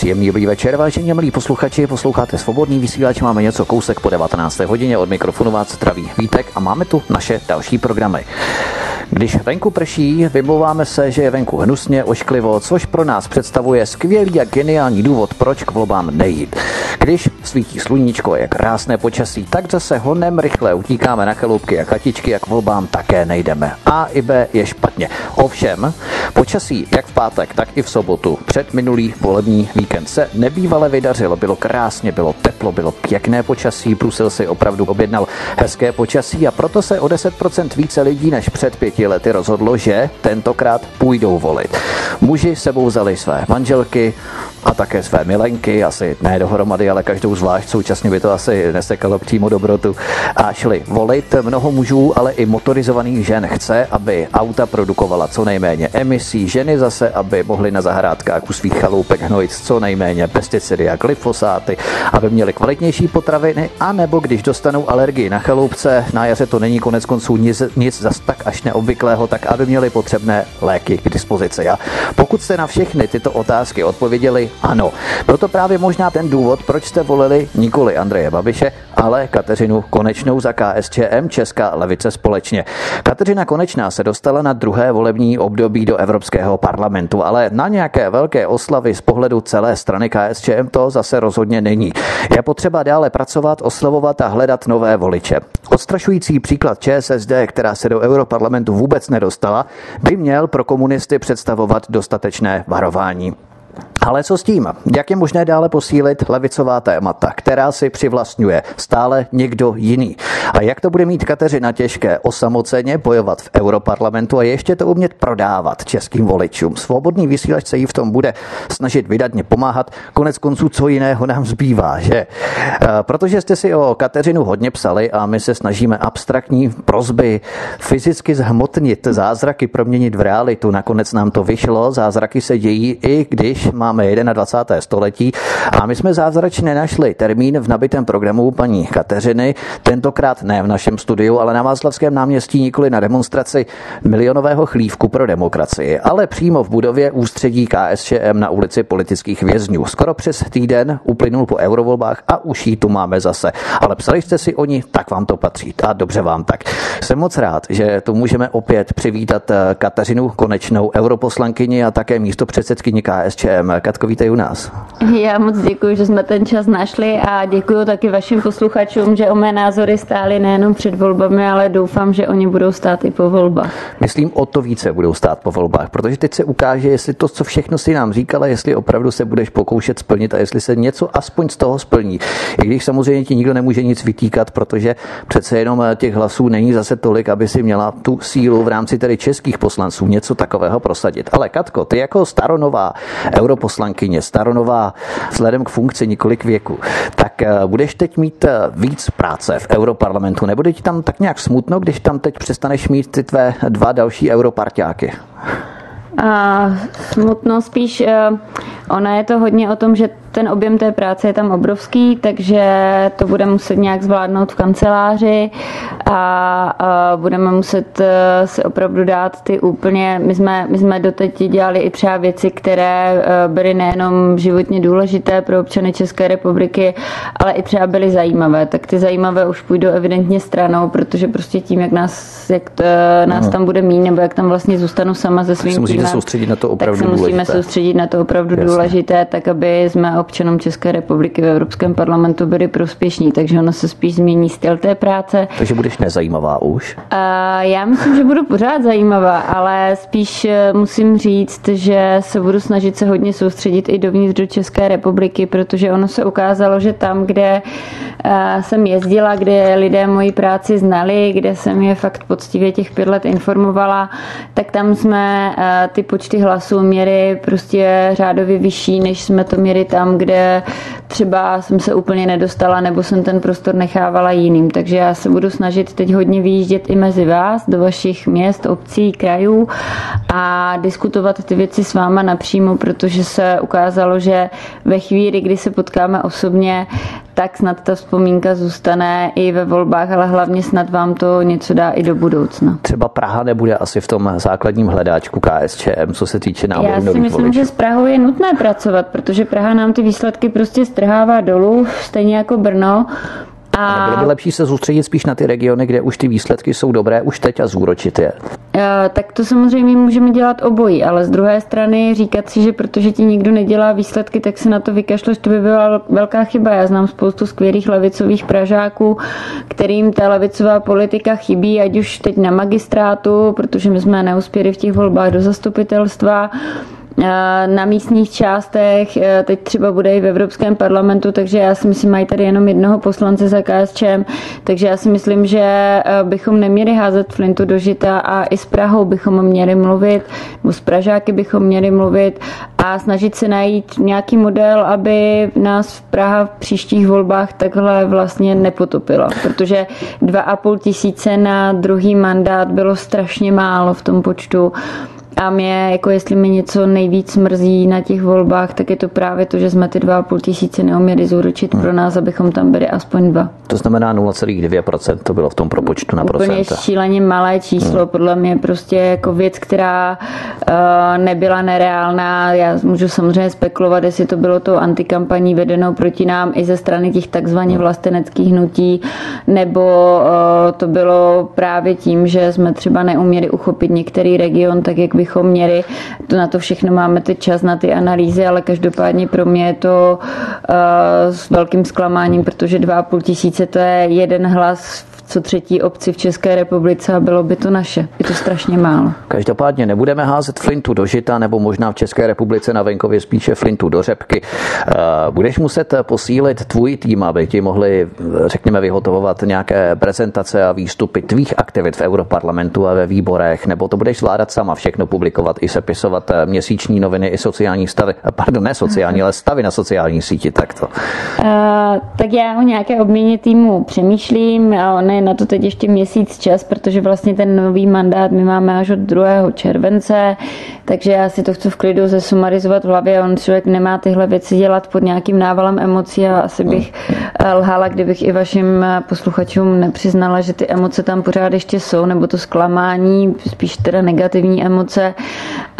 Příjemný dobrý večer, vážení milí posluchači, posloucháte svobodný vysílač, máme něco kousek po 19. hodině, od mikrofonu vás zdraví Vítek a máme tu naše další programy. Když venku prší, vymlouváme se, že je venku hnusně, ošklivo, což pro nás představuje skvělý a geniální důvod, proč k volbám nejít. Když svítí sluníčko, je krásné počasí, tak zase honem rychle utíkáme na chaloupky a chatičky a k volbám také nejdeme. A i B je špatně. Ovšem, počasí jak v pátek, tak i v sobotu před minulý volební víkend se nebývale vydařilo. Bylo krásně, bylo teplo, bylo pěkné počasí, Brusel si opravdu objednal hezké počasí a proto se o 10% více lidí než před pěti lety rozhodlo, že tentokrát půjdou volit. Muži sebou vzali své manželky, a také své milenky, asi ne dohromady, ale každou zvlášť, současně by to asi nesekalo přímo dobrotu a šli volit. Mnoho mužů, ale i motorizovaných žen chce, aby auta produkovala co nejméně emisí, ženy zase, aby mohly na zahrádkách u svých chaloupek hnojit co nejméně pesticidy a glyfosáty, aby měli kvalitnější potraviny, a nebo když dostanou alergii na chaloupce, na jaře to není konec konců nic, nic zas tak až neobvyklého, tak aby měli potřebné léky k dispozici. A pokud jste na všechny tyto otázky odpověděli ano. Byl to právě možná ten důvod, proč jste volili nikoli Andreje Babiše, ale Kateřinu Konečnou za KSČM Česká levice společně. Kateřina Konečná se dostala na druhé volební období do Evropského parlamentu, ale na nějaké velké oslavy z pohledu celé strany KSČM to zase rozhodně není. Je potřeba dále pracovat, oslovovat a hledat nové voliče. Odstrašující příklad ČSSD, která se do Europarlamentu vůbec nedostala, by měl pro komunisty představovat dostatečné varování. Ale co s tím? Jak je možné dále posílit levicová témata, která si přivlastňuje stále někdo jiný? A jak to bude mít Kateřina těžké osamoceně bojovat v Europarlamentu a ještě to umět prodávat českým voličům? Svobodný vysílač se jí v tom bude snažit vydatně pomáhat. Konec konců, co jiného nám zbývá, že? Eh, protože jste si o Kateřinu hodně psali a my se snažíme abstraktní prozby fyzicky zhmotnit, zázraky proměnit v realitu. Nakonec nám to vyšlo, zázraky se dějí i když má máme 21. století a my jsme zázračně našli termín v nabitém programu paní Kateřiny, tentokrát ne v našem studiu, ale na Václavském náměstí nikoli na demonstraci milionového chlívku pro demokracii, ale přímo v budově ústředí KSČM na ulici politických vězňů. Skoro přes týden uplynul po eurovolbách a už jí tu máme zase. Ale psali jste si oni, tak vám to patří. A dobře vám tak. Jsem moc rád, že tu můžeme opět přivítat eh, Kateřinu Konečnou, europoslankyni a také místo předsedkyni KSČM. Katko, vítej u nás. Já moc děkuji, že jsme ten čas našli a děkuji taky vašim posluchačům, že o mé názory stály nejenom před volbami, ale doufám, že oni budou stát i po volbách. Myslím, o to více budou stát po volbách, protože teď se ukáže, jestli to, co všechno si nám říkala, jestli opravdu se budeš pokoušet splnit a jestli se něco aspoň z toho splní. I když samozřejmě ti nikdo nemůže nic vytýkat, protože přece jenom těch hlasů není zase tolik, aby si měla tu sílu v rámci tedy českých poslanců něco takového prosadit. Ale Katko, ty jako staronová europoslankyně poslankyně Staronová vzhledem k funkci několik věku, tak eh, budeš teď mít eh, víc práce v Europarlamentu. Nebude ti tam tak nějak smutno, když tam teď přestaneš mít ty tvé dva další europarťáky? A smutno spíš, uh, ona je to hodně o tom, že ten objem té práce je tam obrovský, takže to budeme muset nějak zvládnout v kanceláři a, a budeme muset eh, si opravdu dát ty úplně, my jsme, my jsme doteď dělali i třeba věci, které eh, byly nejenom životně důležité pro občany České republiky, ale i třeba byly zajímavé, tak ty zajímavé už půjdou evidentně stranou, protože prostě tím, jak nás, jak to, eh, nás tam bude mít, nebo jak tam vlastně zůstanu sama ze svým týmem, soustředit na to opravdu tak se musíme důležité. soustředit na to opravdu Jasně. důležité, tak aby jsme občanům České republiky v Evropském parlamentu byli prospěšní, takže ono se spíš změní styl té práce. Takže budeš nezajímavá už? A já myslím, že budu pořád zajímavá, ale spíš eh, musím říct, že se budu snažit se hodně soustředit i dovnitř do České republiky, protože ono se ukázalo, že tam, kde eh, jsem jezdila, kde lidé moji práci znali, kde jsem je fakt poctivě těch pět let informovala, tak tam jsme eh, ty počty hlasů měli prostě řádově vyšší, než jsme to měli tam, tam, kde třeba jsem se úplně nedostala nebo jsem ten prostor nechávala jiným. Takže já se budu snažit teď hodně vyjíždět i mezi vás, do vašich měst, obcí, krajů a diskutovat ty věci s váma napřímo, protože se ukázalo, že ve chvíli, kdy se potkáme osobně, tak snad ta vzpomínka zůstane i ve volbách, ale hlavně snad vám to něco dá i do budoucna. Třeba Praha nebude asi v tom základním hledáčku KSČM, co se týče náboru Já si myslím, voličů. že s Prahou je nutné pracovat, protože Praha nám ty výsledky prostě strhává dolů, stejně jako Brno. A bylo by lepší se soustředit spíš na ty regiony, kde už ty výsledky jsou dobré už teď a zúročit je. Tak to samozřejmě můžeme dělat obojí, ale z druhé strany říkat si, že protože ti nikdo nedělá výsledky, tak se na to vykašleš, to by byla velká chyba. Já znám spoustu skvělých levicových pražáků, kterým ta levicová politika chybí, ať už teď na magistrátu, protože my jsme neuspěli v těch volbách do zastupitelstva, na místních částech, e, teď třeba bude i v Evropském parlamentu, takže já si myslím, mají tady jenom jednoho poslance za KSČM, takže já si myslím, že e, bychom neměli házet flintu do žita a i s Prahou bychom měli mluvit, nebo s Pražáky bychom měli mluvit a snažit se najít nějaký model, aby nás v Praha v příštích volbách takhle vlastně nepotopila, protože dva a půl tisíce na druhý mandát bylo strašně málo v tom počtu a mě, jako jestli mi něco nejvíc mrzí na těch volbách, tak je to právě to, že jsme ty 2,5 tisíce neuměli zúročit hmm. pro nás, abychom tam byli aspoň dva. To znamená 0,2% to bylo v tom propočtu na Úplně procenta. šíleně malé číslo, hmm. podle mě prostě jako věc, která uh, nebyla nereálná. Já můžu samozřejmě spekulovat, jestli to bylo to antikampaní vedenou proti nám i ze strany těch takzvaně hmm. vlasteneckých hnutí, nebo uh, to bylo právě tím, že jsme třeba neuměli uchopit některý region tak, jak bychom měli. To na to všechno máme teď čas na ty analýzy, ale každopádně pro mě je to uh, s velkým zklamáním, protože 2,5 tisíce to je jeden hlas co třetí obci v České republice a bylo by to naše. Je to strašně málo. Každopádně nebudeme házet flintu do žita, nebo možná v České republice na venkově spíše flintu do řepky. Eh, budeš muset posílit tvůj tým, aby ti mohli, řekněme, vyhotovovat nějaké prezentace a výstupy tvých aktivit v Europarlamentu a ve výborech, nebo to budeš zvládat sama všechno publikovat i sepisovat eh, měsíční noviny i sociální stavy, eh, pardon, ne sociální, ale stavy na sociální síti, takto. Uh, tak já o nějaké obměně týmu přemýšlím, ale na to teď ještě měsíc čas, protože vlastně ten nový mandát my máme až od 2. července, takže já si to chci v klidu zesumarizovat v hlavě. On člověk nemá tyhle věci dělat pod nějakým návalem emocí a asi bych eh, lhala, kdybych i vašim eh, posluchačům nepřiznala, že ty emoce tam pořád ještě jsou, nebo to zklamání, spíš teda negativní emoce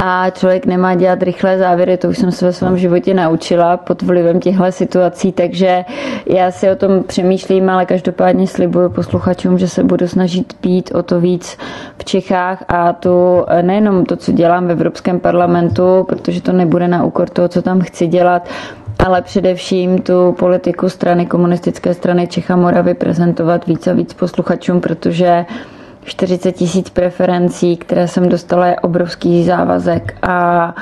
a člověk nemá dělat rychlé závěry, to už jsem se ve svém životě naučila pod vlivem těchto situací, takže já si o tom přemýšlím, ale každopádně slibuju posluchačům, že se budu snažit být o to víc v Čechách a to nejenom to, co dělám v Evropském parlamentu, protože to nebude na úkor toho, co tam chci dělat, ale především tu politiku strany komunistické strany Čecha Moravy prezentovat víc a víc posluchačům, protože 40 tisíc preferencí, které jsem dostala, je obrovský závazek a,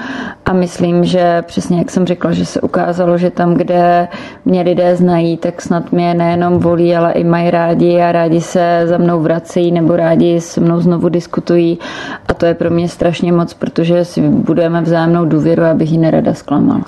a myslím, že přesně jak jsem řekla, že se ukázalo, že tam, kde mě lidé znají, tak snad mě nejenom volí, ale i mají rádi a rádi se za mnou vrací nebo rádi se mnou znovu diskutují a to je pro mě strašně moc, protože si budeme vzájemnou důvěru, abych ji nerada zklamala.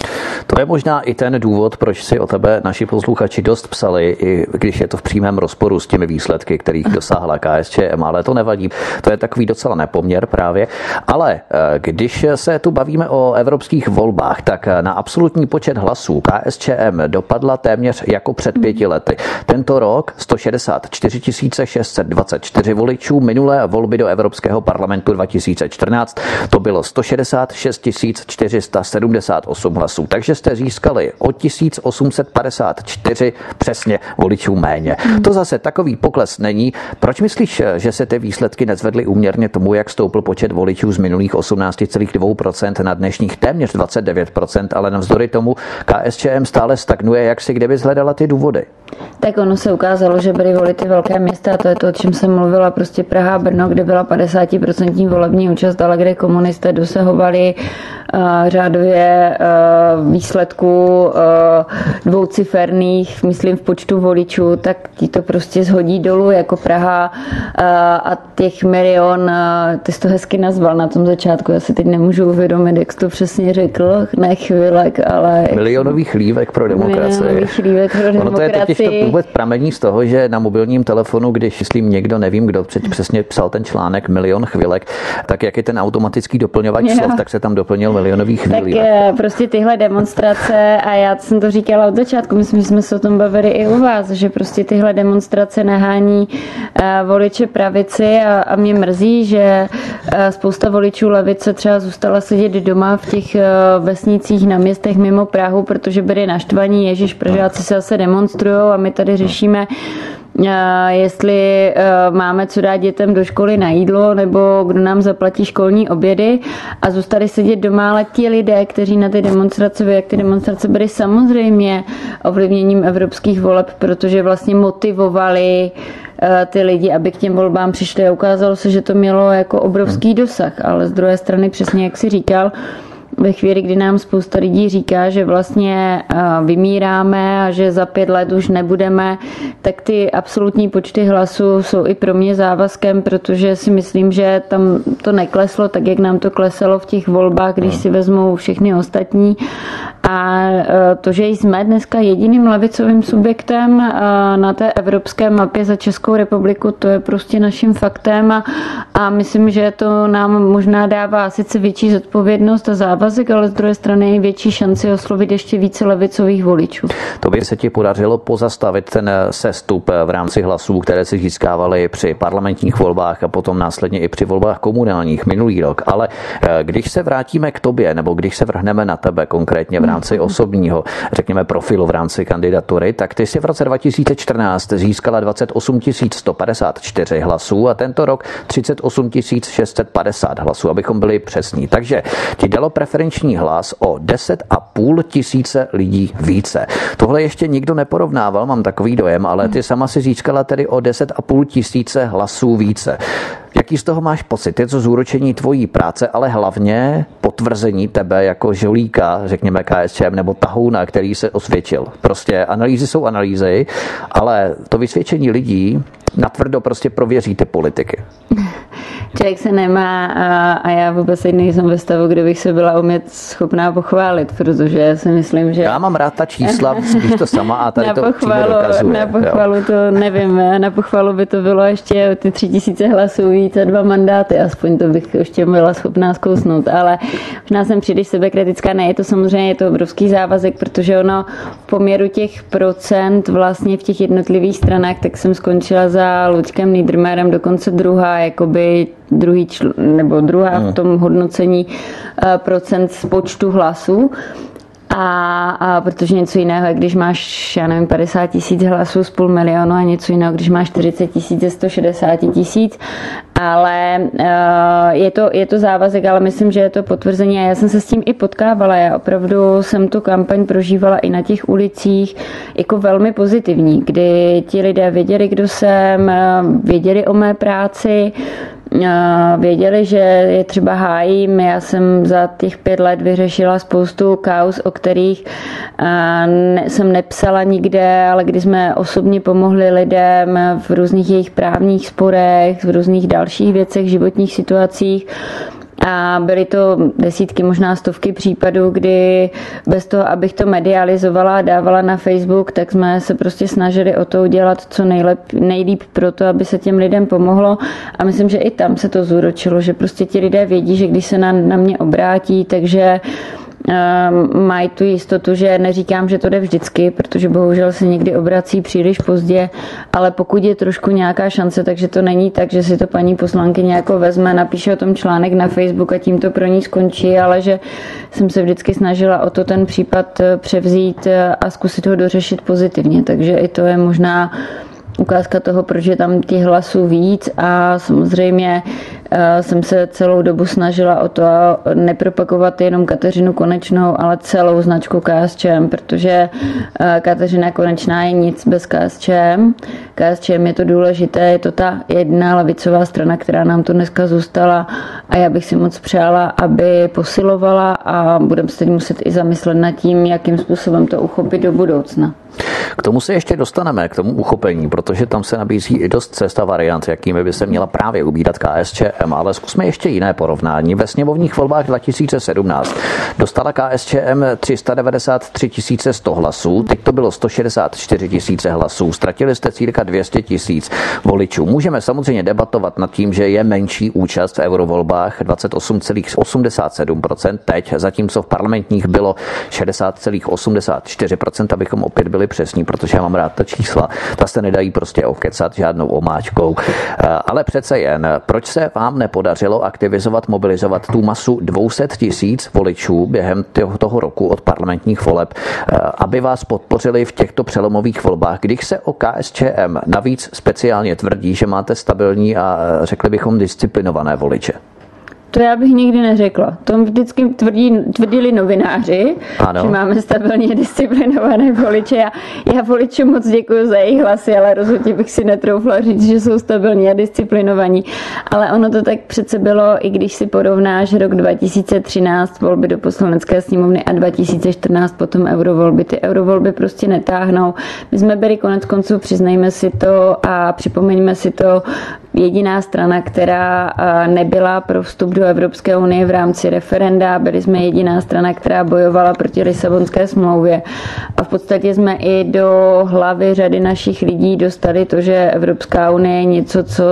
To je možná i ten důvod, proč si o tebe naši posluchači dost psali, i když je to v přímém rozporu s těmi výsledky, kterých dosáhla KSČM, ale to nevadí. To je takový docela nepoměr právě. Ale eh, když se tu bavíme o evropských volbách, tak eh, na absolutní počet hlasů KSČM dopadla téměř jako před pěti lety. Tento rok 164 624 voličů, minulé volby do Evropského parlamentu 2014 to bylo 166 478 hlasů. Takže jste získali o 1854 přesně voličů méně. To zase takový pokles není. Proč myslíš, že se ty výsledky nezvedly úměrně tomu, jak stoupl počet voličů z minulých 18,2% na dnešních téměř 29%, ale navzdory tomu KSČM stále stagnuje, jak si kde by zhledala ty důvody? Tak ono se ukázalo, že byly volit ty velké města, a to je to, o čem jsem mluvila, prostě Praha, Brno, kde byla 50% volební účast, ale kde komunisté dosahovali uh, řádově uh, výsledků uh, dvouciferných, myslím v počtu voličů, tak ti to prostě zhodí dolů jako Praha uh, a těch milion, ty jsi to hezky nazval na tom začátku, já si teď nemůžu uvědomit, jak jsi to přesně řekl, ne chvílek, ale... Milionový chlívek pro demokracii. Milionový chlívek pro demokracii. Ono to je totiž to vůbec pramení z toho, že na mobilním telefonu, když myslím někdo, nevím kdo přesně psal ten článek Milion chvilek, tak jak je ten automatický doplňovač jo. slov, tak se tam doplnil milionový chvílí. Tak je, prostě tyhle demonstrace, a já jsem to říkala od začátku, myslím, že jsme se o tom bavili i u vás, že prostě tyhle demonstrace nahání uh, voliče pravici a, a mě mrzí, že uh, spousta voličů levice třeba zůstala sedět doma v těch uh, vesnicích na městech mimo Prahu, protože byli naštvaní, Ježíš, Pražáci se zase demonstrují a my tady řešíme jestli máme co dát dětem do školy na jídlo, nebo kdo nám zaplatí školní obědy a zůstali sedět doma, ale ti lidé, kteří na ty demonstrace, jak ty demonstrace byly samozřejmě ovlivněním evropských voleb, protože vlastně motivovali ty lidi, aby k těm volbám přišli. A ukázalo se, že to mělo jako obrovský dosah, ale z druhé strany přesně jak si říkal, ve chvíli, kdy nám spousta lidí říká, že vlastně eh, vymíráme a že za pět let už nebudeme, tak ty absolutní počty hlasů jsou i pro mě závazkem, protože si myslím, že tam to nekleslo tak, jak nám to kleselo v těch volbách, když si vezmou všechny ostatní. A eh, to, že jsme dneska jediným levicovým subjektem eh, na té evropské mapě za Českou republiku, to je prostě naším faktem a, a myslím, že to nám možná dává sice větší zodpovědnost a závazek, ale z druhé strany je větší šanci oslovit ještě více levicových voličů. To by se ti podařilo pozastavit ten sestup v rámci hlasů, které si získávaly při parlamentních volbách a potom následně i při volbách komunálních minulý rok. Ale když se vrátíme k tobě, nebo když se vrhneme na tebe konkrétně v rámci mhm. osobního, řekněme, profilu v rámci kandidatury, tak ty si v roce 2014 získala 28 154 hlasů a tento rok 38 650 hlasů, abychom byli přesní. Takže ti dalo preferenční hlas o 10,5 tisíce lidí více. Tohle ještě nikdo neporovnával, mám takový dojem, ale ty sama si získala tedy o 10,5 tisíce hlasů více. Jaký z toho máš pocit? Je to zúročení tvojí práce, ale hlavně potvrzení tebe jako žolíka, řekněme KSČM, nebo tahouna, který se osvědčil. Prostě analýzy jsou analýzy, ale to vysvědčení lidí natvrdo prostě prověří ty politiky. Člověk se nemá a, a já vůbec nejsem ve stavu, kde bych se byla umět schopná pochválit, protože já si myslím, že... Já mám rád ta čísla, když to sama a tady na to pochvalu, dokazuje. Na pochvalu jo. to nevím, na pochvalu by to bylo ještě ty tři tisíce hlasů víc a dva mandáty, aspoň to bych ještě byla schopná zkousnout, ale možná jsem příliš sebekritická, ne, je to samozřejmě je to obrovský závazek, protože ono v poměru těch procent vlastně v těch jednotlivých stranách, tak jsem skončila za Luďkem Niedermayerem dokonce druhá, jakoby druhý čl- nebo druhá v tom hodnocení eh, procent z počtu hlasů. A, a protože něco jiného když máš, já nevím, 50 tisíc hlasů z půl milionu a něco jiného, když máš 40 tisíc ze 160 tisíc, ale uh, je, to, je to závazek, ale myslím, že je to potvrzení. A já jsem se s tím i potkávala, já opravdu jsem tu kampaň prožívala i na těch ulicích jako velmi pozitivní, kdy ti lidé věděli, kdo jsem, eh, věděli o mé práci, věděli, že je třeba hájím. Já jsem za těch pět let vyřešila spoustu kaus, o kterých jsem nepsala nikde, ale kdy jsme osobně pomohli lidem v různých jejich právních sporech, v různých dalších věcech, životních situacích. A byly to desítky, možná stovky případů, kdy bez toho, abych to medializovala a dávala na Facebook, tak jsme se prostě snažili o to udělat co nejlep, nejlíp pro to, aby se těm lidem pomohlo. A myslím, že i tam se to zúročilo, že prostě ti lidé vědí, že když se na, na mě obrátí, takže mají tu jistotu, že neříkám, že to jde vždycky, protože bohužel se někdy obrací příliš pozdě, ale pokud je trošku nějaká šance, takže to není tak, že si to paní poslankyně jako vezme, napíše o tom článek na Facebook a tím to pro ní skončí, ale že jsem se vždycky snažila o to ten případ eh, převzít eh, a zkusit ho dořešit pozitivně, takže i to je možná ukázka toho, proč je tam těch hlasů víc. A samozřejmě jsem se celou dobu snažila o to nepropagovat jenom Kateřinu Konečnou, ale celou značku KSČM, protože eh, Kateřina Konečná je nic bez KSČM. KSČM je to důležité, je to ta jedna levicová strana, která nám tu dneska zůstala a já bych si moc přála, aby posilovala a budeme se muset i zamyslet nad tím, jakým způsobem to uchopit do budoucna. K tomu se ještě dostaneme, k tomu uchopení, protože tam se nabízí i dost cesta variant, jakými by se měla právě ubírat KSČM, ale zkusme ještě jiné porovnání. Ve sněmovních volbách 2017 dostala KSČM 393 100 hlasů, teď to bylo 164 000 hlasů, ztratili jste cirka 200 tisíc voličů. Můžeme samozřejmě debatovat nad tím, že je menší účast v eurovolbách 28,87% teď, zatímco v parlamentních bylo 60,84%, abychom opět byli přesní, protože já mám rád ta čísla. Ta se nedají prostě okecat žádnou omáčkou. Eh, ale přece jen, proč se vám nepodařilo aktivizovat, mobilizovat tu masu 200 tisíc voličů během toho roku od parlamentních voleb, eh, aby vás podpořili v těchto přelomových volbách, když se o KSČM navíc speciálně tvrdí, že máte stabilní a eh, řekli bychom disciplinované voliče? To já bych nikdy neřekla. To vždycky tvrdí, tvrdili novináři, ano. že máme stabilně disciplinované voliče. Já, já voličům moc děkuji za jejich hlasy, ale rozhodně bych si netroufla říct, že jsou stabilní a disciplinovaní. Ale ono to tak přece bylo, i když si porovnáš rok 2013 volby do poslanecké sněmovny a 2014 potom eurovolby. Ty eurovolby prostě netáhnou. My jsme byli konec konců, přiznejme si to a připomeňme si to, jediná strana, která nebyla pro vstup do Evropské unie v rámci referenda. Byli jsme jediná strana, která bojovala proti Lisabonské smlouvě. A v podstatě jsme i do hlavy řady našich lidí dostali to, že Evropská unie je něco, co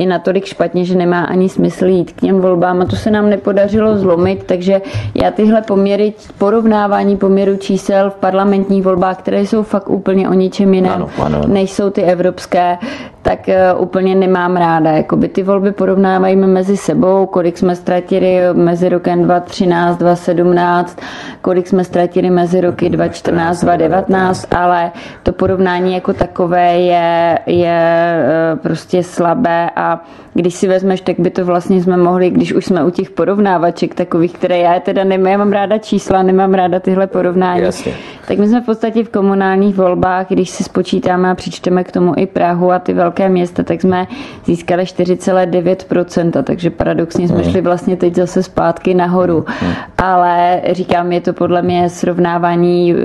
je natolik špatně, že nemá ani smysl jít k těm volbám. A to se nám nepodařilo zlomit, takže já tyhle poměry, porovnávání poměru čísel v parlamentních volbách, které jsou fakt úplně o ničem jiném, ano, ano. než jsou ty evropské, tak eh, úplně nemám ráda. Jakoby ty volby porovnávají mezi sebou, kolik jsme ztratili mezi rokem 2013, 2017, kolik jsme ztratili mezi roky 2014, 2019, ale to porovnání jako takové je, je eh, prostě slabé a když si vezmeš, tak by to vlastně jsme mohli, když už jsme u těch porovnávaček takových, které já teda nemám, já mám ráda čísla, nemám ráda tyhle porovnání, Jasně. tak my jsme v podstatě v komunálních volbách, když si spočítáme a přičteme k tomu i Prahu a ty velké města, tak jsme získali 4,9%, takže paradoxně jsme hmm. šli vlastně teď zase zpátky nahoru. Hmm. Ale říkám, je to podle mě srovnávání uh,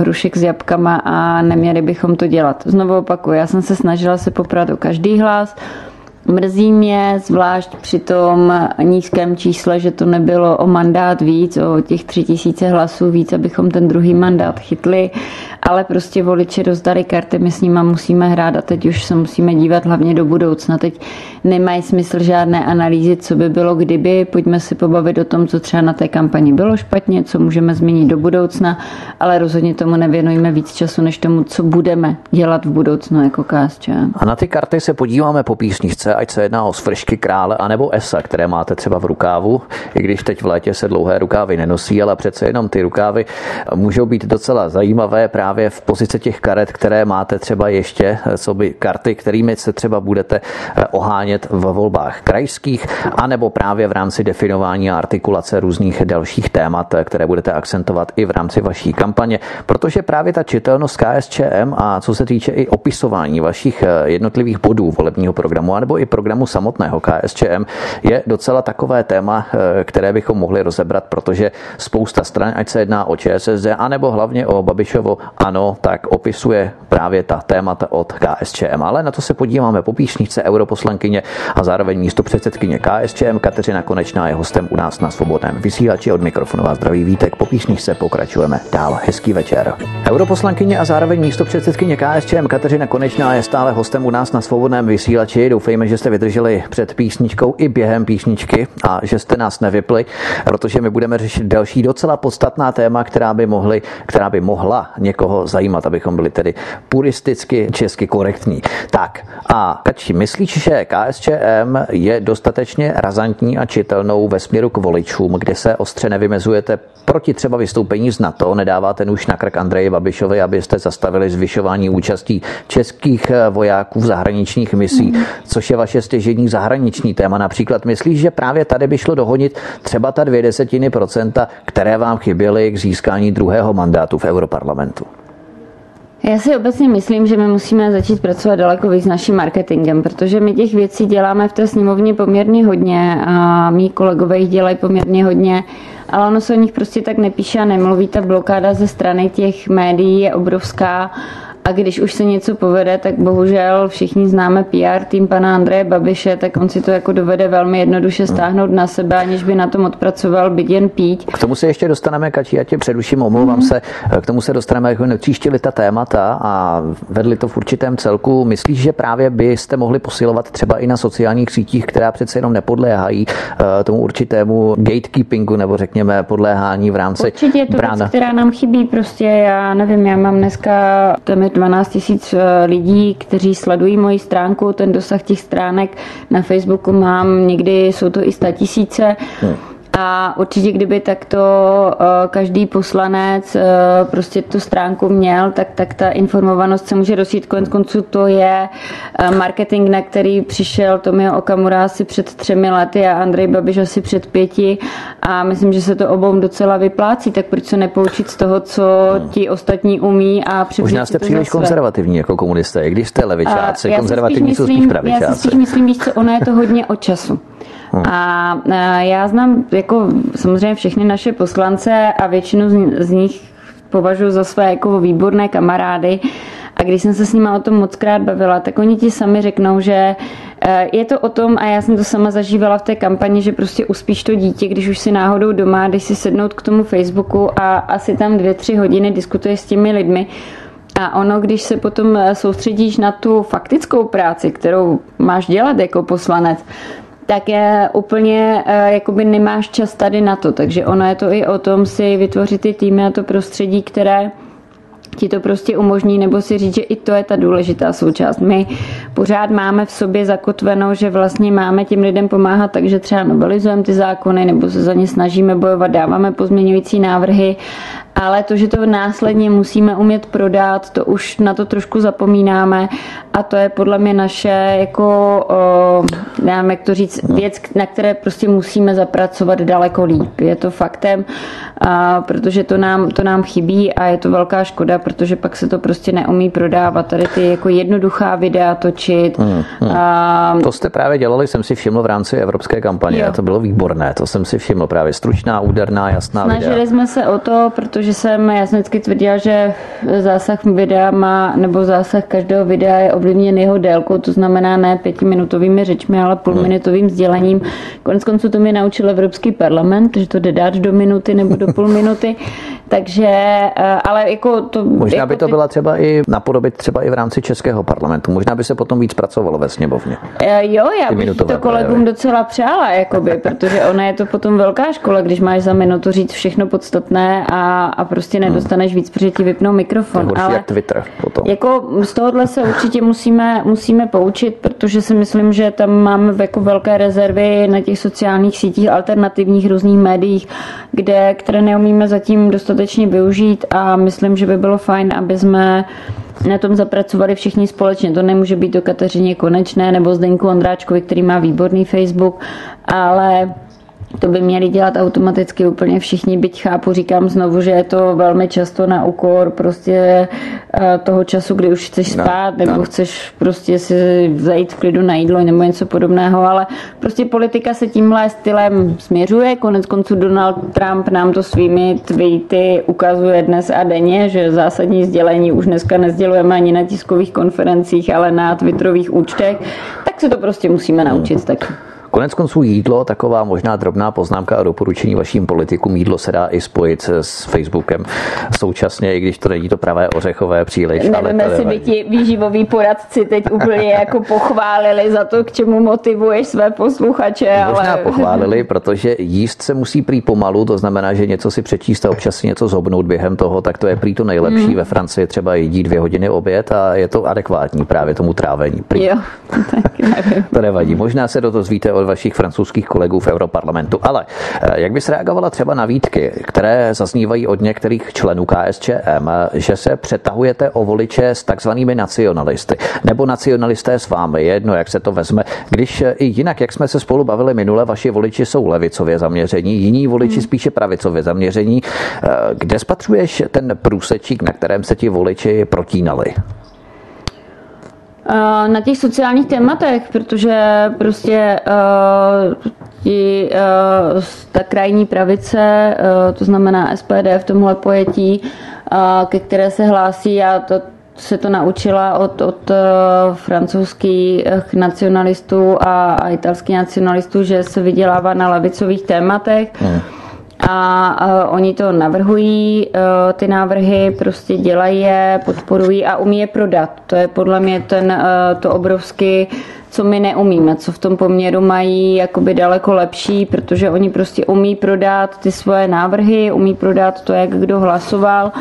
hrušek s jabkama a neměli bychom to dělat. Znovu opakuju, já jsem se snažila se poprat o každý hlas, Mrzí mě, zvlášť při tom nízkém čísle, že to nebylo o mandát víc, o těch tři tisíce hlasů víc, abychom ten druhý mandát chytli, ale prostě voliči rozdali karty, my s nimi musíme hrát a teď už se musíme dívat hlavně do budoucna. Teď nemají smysl žádné analýzy, co by bylo kdyby, pojďme si pobavit o tom, co třeba na té kampani bylo špatně, co můžeme změnit do budoucna, ale rozhodně tomu nevěnujeme víc času, než tomu, co budeme dělat v budoucnu jako KSČM. A na ty karty se podíváme po písničce ať se jedná o svršky krále anebo esa, které máte třeba v rukávu, i když teď v létě se dlouhé rukávy nenosí, ale přece jenom ty rukávy můžou být docela zajímavé právě v pozici těch karet, které máte třeba ještě, co by karty, kterými se třeba budete eh, ohánět v volbách krajských, anebo právě v rámci definování a artikulace různých dalších témat, eh, které budete akcentovat i v rámci vaší kampaně, protože právě ta čitelnost KSČM a co se týče i opisování vašich eh, jednotlivých bodů volebního programu, anebo i programu samotného KSČM je docela takové téma, eh, které bychom mohli rozebrat, protože spousta stran, ať se jedná o ČSSD, anebo hlavně o Babišovo ano, tak opisuje právě ta témata od KSČM. Ale na to se podíváme po píšničce europoslankyně a zároveň místo předsedkyně KSČM Kateřina Konečná je hostem u nás na svobodném vysílači od mikrofonu vás zdraví vítek. Po píšničce pokračujeme dál. Hezký večer. Europoslankyně a zároveň místo předsedkyně KSČM Kateřina Konečná je stále hostem u nás na svobodném vysílači. Doufejme, že jste vydrželi před písničkou i během písničky a že jste nás nevypli, protože my budeme řešit další docela podstatná téma, která by, mohly, která by mohla někoho zajímat, abychom byli tedy puristicky česky korektní. Tak a Kači, myslíš, že KSČM je dostatečně razantní a čitelnou ve směru k voličům, kde se ostře nevymezujete proti třeba vystoupení z NATO, nedáváte nůž na krk Andreji Babišovi, abyste zastavili zvyšování účastí českých vojáků v zahraničních misích, což je vaše stěžení zahraniční téma. Například myslíš, že právě tady by šlo dohodit třeba ta dvě desetiny procenta, které vám chyběly k získání druhého mandátu v Europarlamentu? Já si obecně myslím, že my musíme začít pracovat daleko víc s naším marketingem, protože my těch věcí děláme v té sněmovně poměrně hodně a mý kolegové jich dělají poměrně hodně, ale ono se o nich prostě tak nepíše a nemluví. Ta blokáda ze strany těch médií je obrovská a když už se něco povede, tak bohužel všichni známe PR tým pana Andreje Babiše, tak on si to jako dovede velmi jednoduše stáhnout na sebe, aniž by na tom odpracoval byt jen pít. K tomu se ještě dostaneme, Kači, já tě předuším, omlouvám mm-hmm. se, k tomu se dostaneme, jako nepříštili ta témata a vedli to v určitém celku. Myslíš, že právě byste mohli posilovat třeba i na sociálních sítích, která přece jenom nepodléhají uh, tomu určitému gatekeepingu nebo řekněme podléhání v rámci Určitě je to věc, která nám chybí. Prostě já nevím, já mám dneska téměř 12 tisíc eh, lidí, kteří sledují moji stránku, ten dosah těch stránek na Facebooku mám, někdy jsou to i 100 tisíce. Hmm. A určitě, kdyby takto eh, každý poslanec eh, prostě tu stránku měl, tak, tak ta informovanost se může rozjít. Konec konců to je marketing, na který přišel Tomio Okamura asi před třemi lety a Andrej Babiš asi před pěti a myslím, že se to obou docela vyplácí, tak proč se nepoučit z toho, co ti ostatní umí a Možná jste příliš konzervativní jako komunisté, když jste levičáci, konzervativní jsou spíš pravičáci. Já si spíš myslím, víš co, ono je to hodně o času. Hmm. A já znám jako samozřejmě všechny naše poslance a většinu z nich považuji za své jako výborné kamarády. A když jsem se s nimi o tom moc krát bavila, tak oni ti sami řeknou, že eh, je to o tom, a já jsem to sama zažívala v té kampani, že prostě uspíš to dítě, když už si náhodou doma, když si sednout k tomu Facebooku a asi tam dvě, tři hodiny diskutuješ s těmi lidmi, a ono, když se potom eh, soustředíš na tu faktickou práci, kterou máš dělat jako poslanec, tak je úplně, eh, jakoby nemáš čas tady na to. Takže ono je to i o tom si vytvořit ty týmy a to prostředí, které ti to prostě umožní, nebo si říct, že i to je ta důležitá součást. My pořád máme v sobě zakotveno, že vlastně máme těm lidem pomáhat, takže třeba novelizujeme ty zákony, nebo se za ně snažíme bojovat, dáváme pozměňující návrhy, ale to, že to následně musíme umět prodat, to už na to trošku zapomínáme a to je podle mě naše jako, o, nevím, jak to říct, věc, na které prostě musíme zapracovat daleko líp. Je to faktem, a, protože to nám, to nám chybí a je to velká škoda, protože pak se to prostě neumí prodávat. Tady ty jako jednoduchá videa točit. Hmm, hmm. A... To jste právě dělali, jsem si všiml v rámci evropské kampaně jo. a to bylo výborné. To jsem si všiml právě stručná, úderná, jasná Snažili videa. jsme se o to, protože jsem, já jsem vždycky tvrdila, že zásah videa má, nebo zásah každého videa je ovlivněn jeho délkou, to znamená ne pětiminutovými řečmi, ale půlminutovým sdělením. Konec konců to mi naučil Evropský parlament, že to jde dát do minuty nebo do půl minuty. Takže, eh, ale jako to... Možná jako by to byla třeba i napodobit třeba i v rámci Českého parlamentu. Možná by se potom víc pracovalo ve sněmovně. Eh, jo, já bych to kolegům projevy. docela přála, jakoby, protože ona je to potom velká škola, když máš za minutu říct všechno podstatné a, a prostě nedostaneš hmm. víc, protože ti vypnou mikrofon. To ale jak Twitter potom. Jako z tohohle se určitě musíme, musíme poučit, protože si myslím, že tam máme jako velké rezervy na těch sociálních sítích, alternativních různých médiích, kde, které neumíme zatím dostatečně využít a myslím, že by bylo fajn, aby jsme na tom zapracovali všichni společně. To nemůže být o Kateřině Konečné nebo Zdeňku Ondráčkovi, který má výborný Facebook, ale to by měli dělat automaticky úplně všichni, byť chápu, říkám znovu, že je to velmi často na úkor prostě eh, toho času, kdy už chceš spát, no, nebo no. chceš prostě si zajít v klidu na jídlo nebo něco podobného, ale prostě politika se tímhle stylem směřuje. Konec konců Donald Trump nám to svými tweety ukazuje dnes a denně, že zásadní sdělení už dneska nezdělujeme ani na tiskových konferencích, ale na twitterových účtech, tak se to prostě musíme naučit tak. Konec konců jídlo, taková možná drobná poznámka a doporučení vaším politikům, jídlo se dá i spojit s Facebookem současně, i když to není to pravé ořechové příliš. Nevím, jestli by ti výživoví poradci teď úplně jako pochválili za to, k čemu motivuješ své posluchače. Možná ale... pochválili, protože jíst se musí prý pomalu, to znamená, že něco si přečíst a občas si něco zobnout během toho, tak to je prý to nejlepší. Hmm. Ve Francii třeba jedí dvě hodiny oběd a je to adekvátní právě tomu trávení. Prý. Jo, tak nevím. to nevadí. Možná se do toho zvíte od vašich francouzských kolegů v Europarlamentu. Ale jak bys reagovala třeba na výtky, které zaznívají od některých členů KSČM, že se přetahujete o voliče s takzvanými nacionalisty, nebo nacionalisté s vámi, jedno, jak se to vezme. Když i jinak, jak jsme se spolu bavili minule, vaši voliči jsou levicově zaměření, jiní voliči hmm. spíše pravicově zaměření. Kde spatřuješ ten průsečík, na kterém se ti voliči protínali? Na těch sociálních tématech, protože prostě uh, ti, uh, ta krajní pravice, to znamená SPD v tomhle pojetí, ke které se hlásí, já to se to naučila od, od francouzských nacionalistů a, a italských nacionalistů, že se vydělává na levicových tématech. Hmm a oni to navrhují, e, ty návrhy prostě dělají je, podporují a umí je prodat. To je podle mě ten, e, to obrovsky co my neumíme, co v tom poměru mají jakoby daleko lepší, protože oni prostě umí prodat ty svoje návrhy, umí prodat to, jak kdo hlasoval.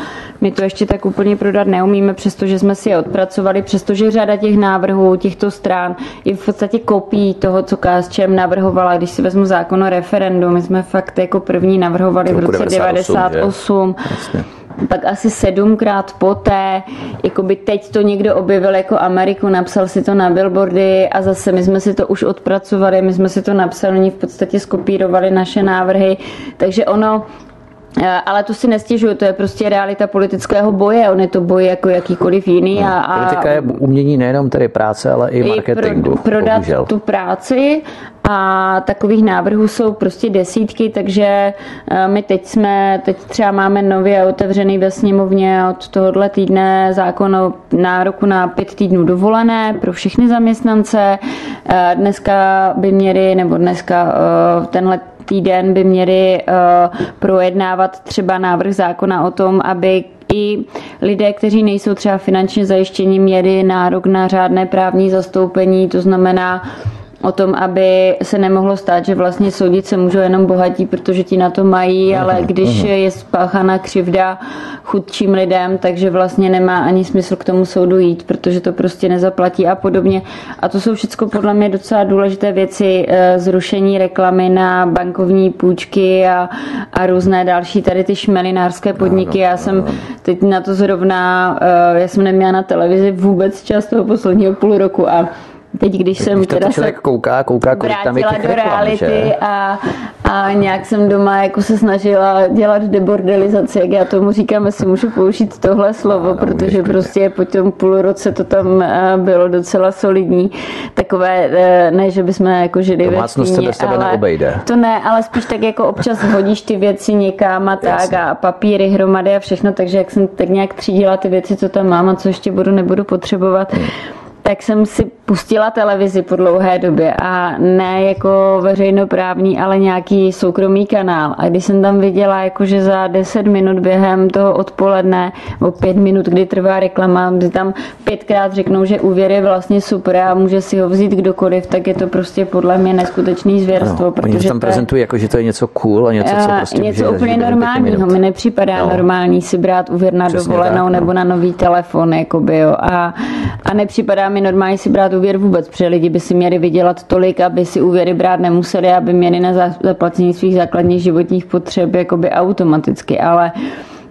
My to ještě tak úplně prodat neumíme, přestože jsme si je odpracovali, přestože řada těch návrhů, těchto stran je v podstatě kopií toho, co KSČM navrhovala, když si vezmu zákon o referendum. My jsme fakt jako první navrhovali v roce 98. 98 pak asi sedmkrát poté, jako by teď to někdo objevil jako Ameriku, napsal si to na billboardy a zase my jsme si to už odpracovali, my jsme si to napsali, oni v podstatě skopírovali naše návrhy, takže ono ale to si nestěžuju, to je prostě realita politického boje, on je to boj jako jakýkoliv jiný. No, a, a politika je umění nejenom tedy práce, ale i marketingu. I pro, prodat bohužel. tu práci a takových návrhů jsou prostě desítky, takže eh, my teď jsme, teď třeba máme nově otevřený ve sněmovně od tohohle týdne zákon o nároku na pět týdnů dovolené pro všechny zaměstnance. Eh, dneska by měli, nebo dneska tenhle týden by měli eh, projednávat třeba návrh zákona o tom, aby i lidé, kteří nejsou třeba finančně zajištěni, měli nárok na řádné právní zastoupení, to znamená o tom, aby se nemohlo stát, že vlastně soudit se můžou jenom bohatí, protože ti na to mají, ale když je spáchána křivda chudším lidem, takže vlastně nemá ani smysl k tomu soudu jít, protože to prostě nezaplatí a podobně. A to jsou všechno podle mě docela důležité věci, eh, zrušení reklamy na bankovní půjčky a, a různé další tady ty šmelinářské podniky. Já jsem teď na to zrovna, eh, já jsem neměla na televizi vůbec čas toho posledního půl roku a teď, když jsem když teda se kouká, kouká, kolik tam je do reklam, reality a, a nějak jsem doma jako se snažila dělat debordelizaci, jak já tomu říkám, si můžu použít tohle slovo, no, protože prostě po tom půl roce to tam eh, bylo docela solidní. Takové, eh, ne, že bychom jako žili ve se bez tebe neobejde. To ne, ale spíš tak jako občas hodíš ty věci někam a tak Jasně. a papíry hromady a všechno, takže jak jsem tak nějak třídila ty věci, co tam mám a co ještě budu, nebudu potřebovat, hmm tak jsem si pustila televizi po dlouhé době a ne jako veřejnoprávní, ale nějaký soukromý kanál. A když jsem tam viděla, jako že za 10 minut během toho odpoledne, nebo 5 minut, kdy trvá reklama, kdy tam pětkrát řeknou, že úvěr je vlastně super a může si ho vzít kdokoliv, tak je to prostě podle mě neskutečný zvěrstvo. No, protože oni tam prezentují jako, že to je něco cool a něco, co prostě Něco úplně normálního. Mi nepřipadá no. normální si brát úvěr na Přesně dovolenou tak, no. nebo na nový telefon, jakoby, jo. A, a nepřipadá mi normálně si brát úvěr vůbec, protože lidi by si měli vydělat tolik, aby si úvěry brát nemuseli, aby měli na zaplacení svých základních životních potřeb jakoby automaticky, ale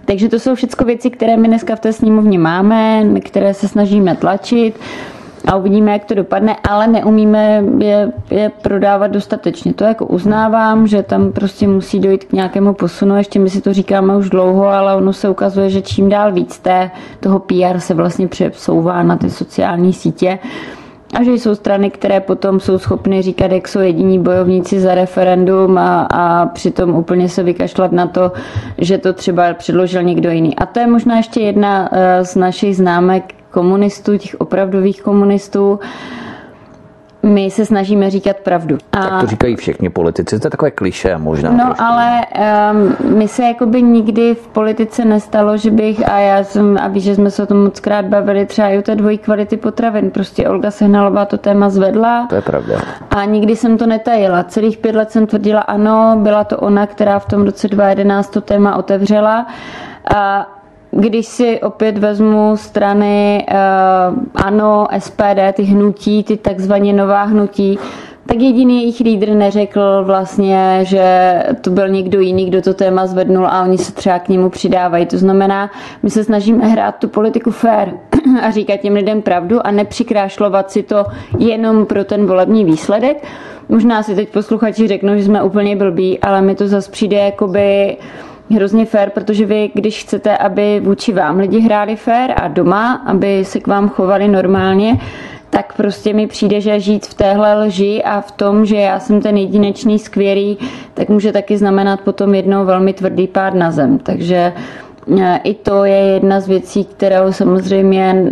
takže to jsou všechno věci, které my dneska v té sněmovně máme, které se snažíme tlačit a uvidíme, jak to dopadne, ale neumíme je, je prodávat dostatečně. To jako uznávám, že tam prostě musí dojít k nějakému posunu, ještě my si to říkáme už dlouho, ale ono se ukazuje, že čím dál víc té, toho PR se vlastně přesouvá na ty sociální sítě a že jsou strany, které potom jsou schopny říkat, jak jsou jediní bojovníci za referendum a, a přitom úplně se vykašlat na to, že to třeba předložil někdo jiný. A to je možná ještě jedna eh, z našich známek komunistů, těch opravdových komunistů, my se snažíme říkat pravdu. A... Tak to říkají všichni politici, to je takové kliše možná. No trošku. ale um, my se jakoby nikdy v politice nestalo, že bych, a já jsem, a víš, že jsme se o tom moc krát bavili, třeba i o té dvojí kvality potravin. Prostě Olga Sehnalová to téma zvedla. To je pravda. A nikdy jsem to netajila. Celých pět let jsem tvrdila ano, byla to ona, která v tom roce 2011 to téma otevřela. A když si opět vezmu strany uh, ANO, SPD, ty hnutí, ty takzvaně nová hnutí, tak jediný jejich lídr neřekl vlastně, že to byl někdo jiný, kdo to téma zvednul a oni se třeba k němu přidávají. To znamená, my se snažíme hrát tu politiku fair a říkat těm lidem pravdu a nepřikrášlovat si to jenom pro ten volební výsledek. Možná si teď posluchači řeknou, že jsme úplně blbí, ale mi to zase přijde jakoby hrozně fér, protože vy, když chcete, aby vůči vám lidi hráli fér a doma, aby se k vám chovali normálně, tak prostě mi přijde, že žít v téhle lži a v tom, že já jsem ten jedinečný skvělý, tak může taky znamenat potom jednou velmi tvrdý pád na zem. Takže e, i to je jedna z věcí, kterou samozřejmě,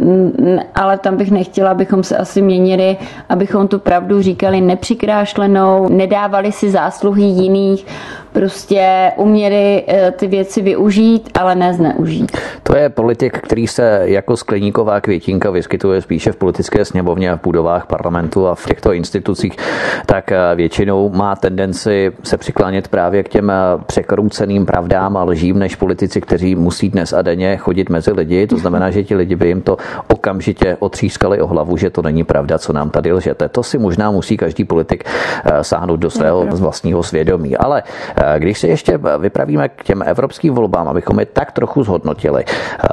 ale tam bych nechtěla, abychom se asi měnili, abychom tu pravdu říkali nepřikrášlenou, nedávali si zásluhy jiných, prostě uměli eh, ty věci využít, ale ne zneužít. To je politik, který se jako skleníková květinka vyskytuje spíše v politické sněmovně a v budovách parlamentu a v těchto institucích, tak eh, většinou má tendenci se přiklánět právě k těm eh, překrouceným pravdám a lžím, než politici, kteří musí dnes a denně chodit mezi lidi. To znamená, že ti lidi by jim to okamžitě otřískali o hlavu, že to není pravda, co nám tady lžete. To si možná musí každý politik sáhnout do svého vlastního svědomí. Ale když se ještě vypravíme k těm evropským volbám, abychom je tak trochu zhodnotili,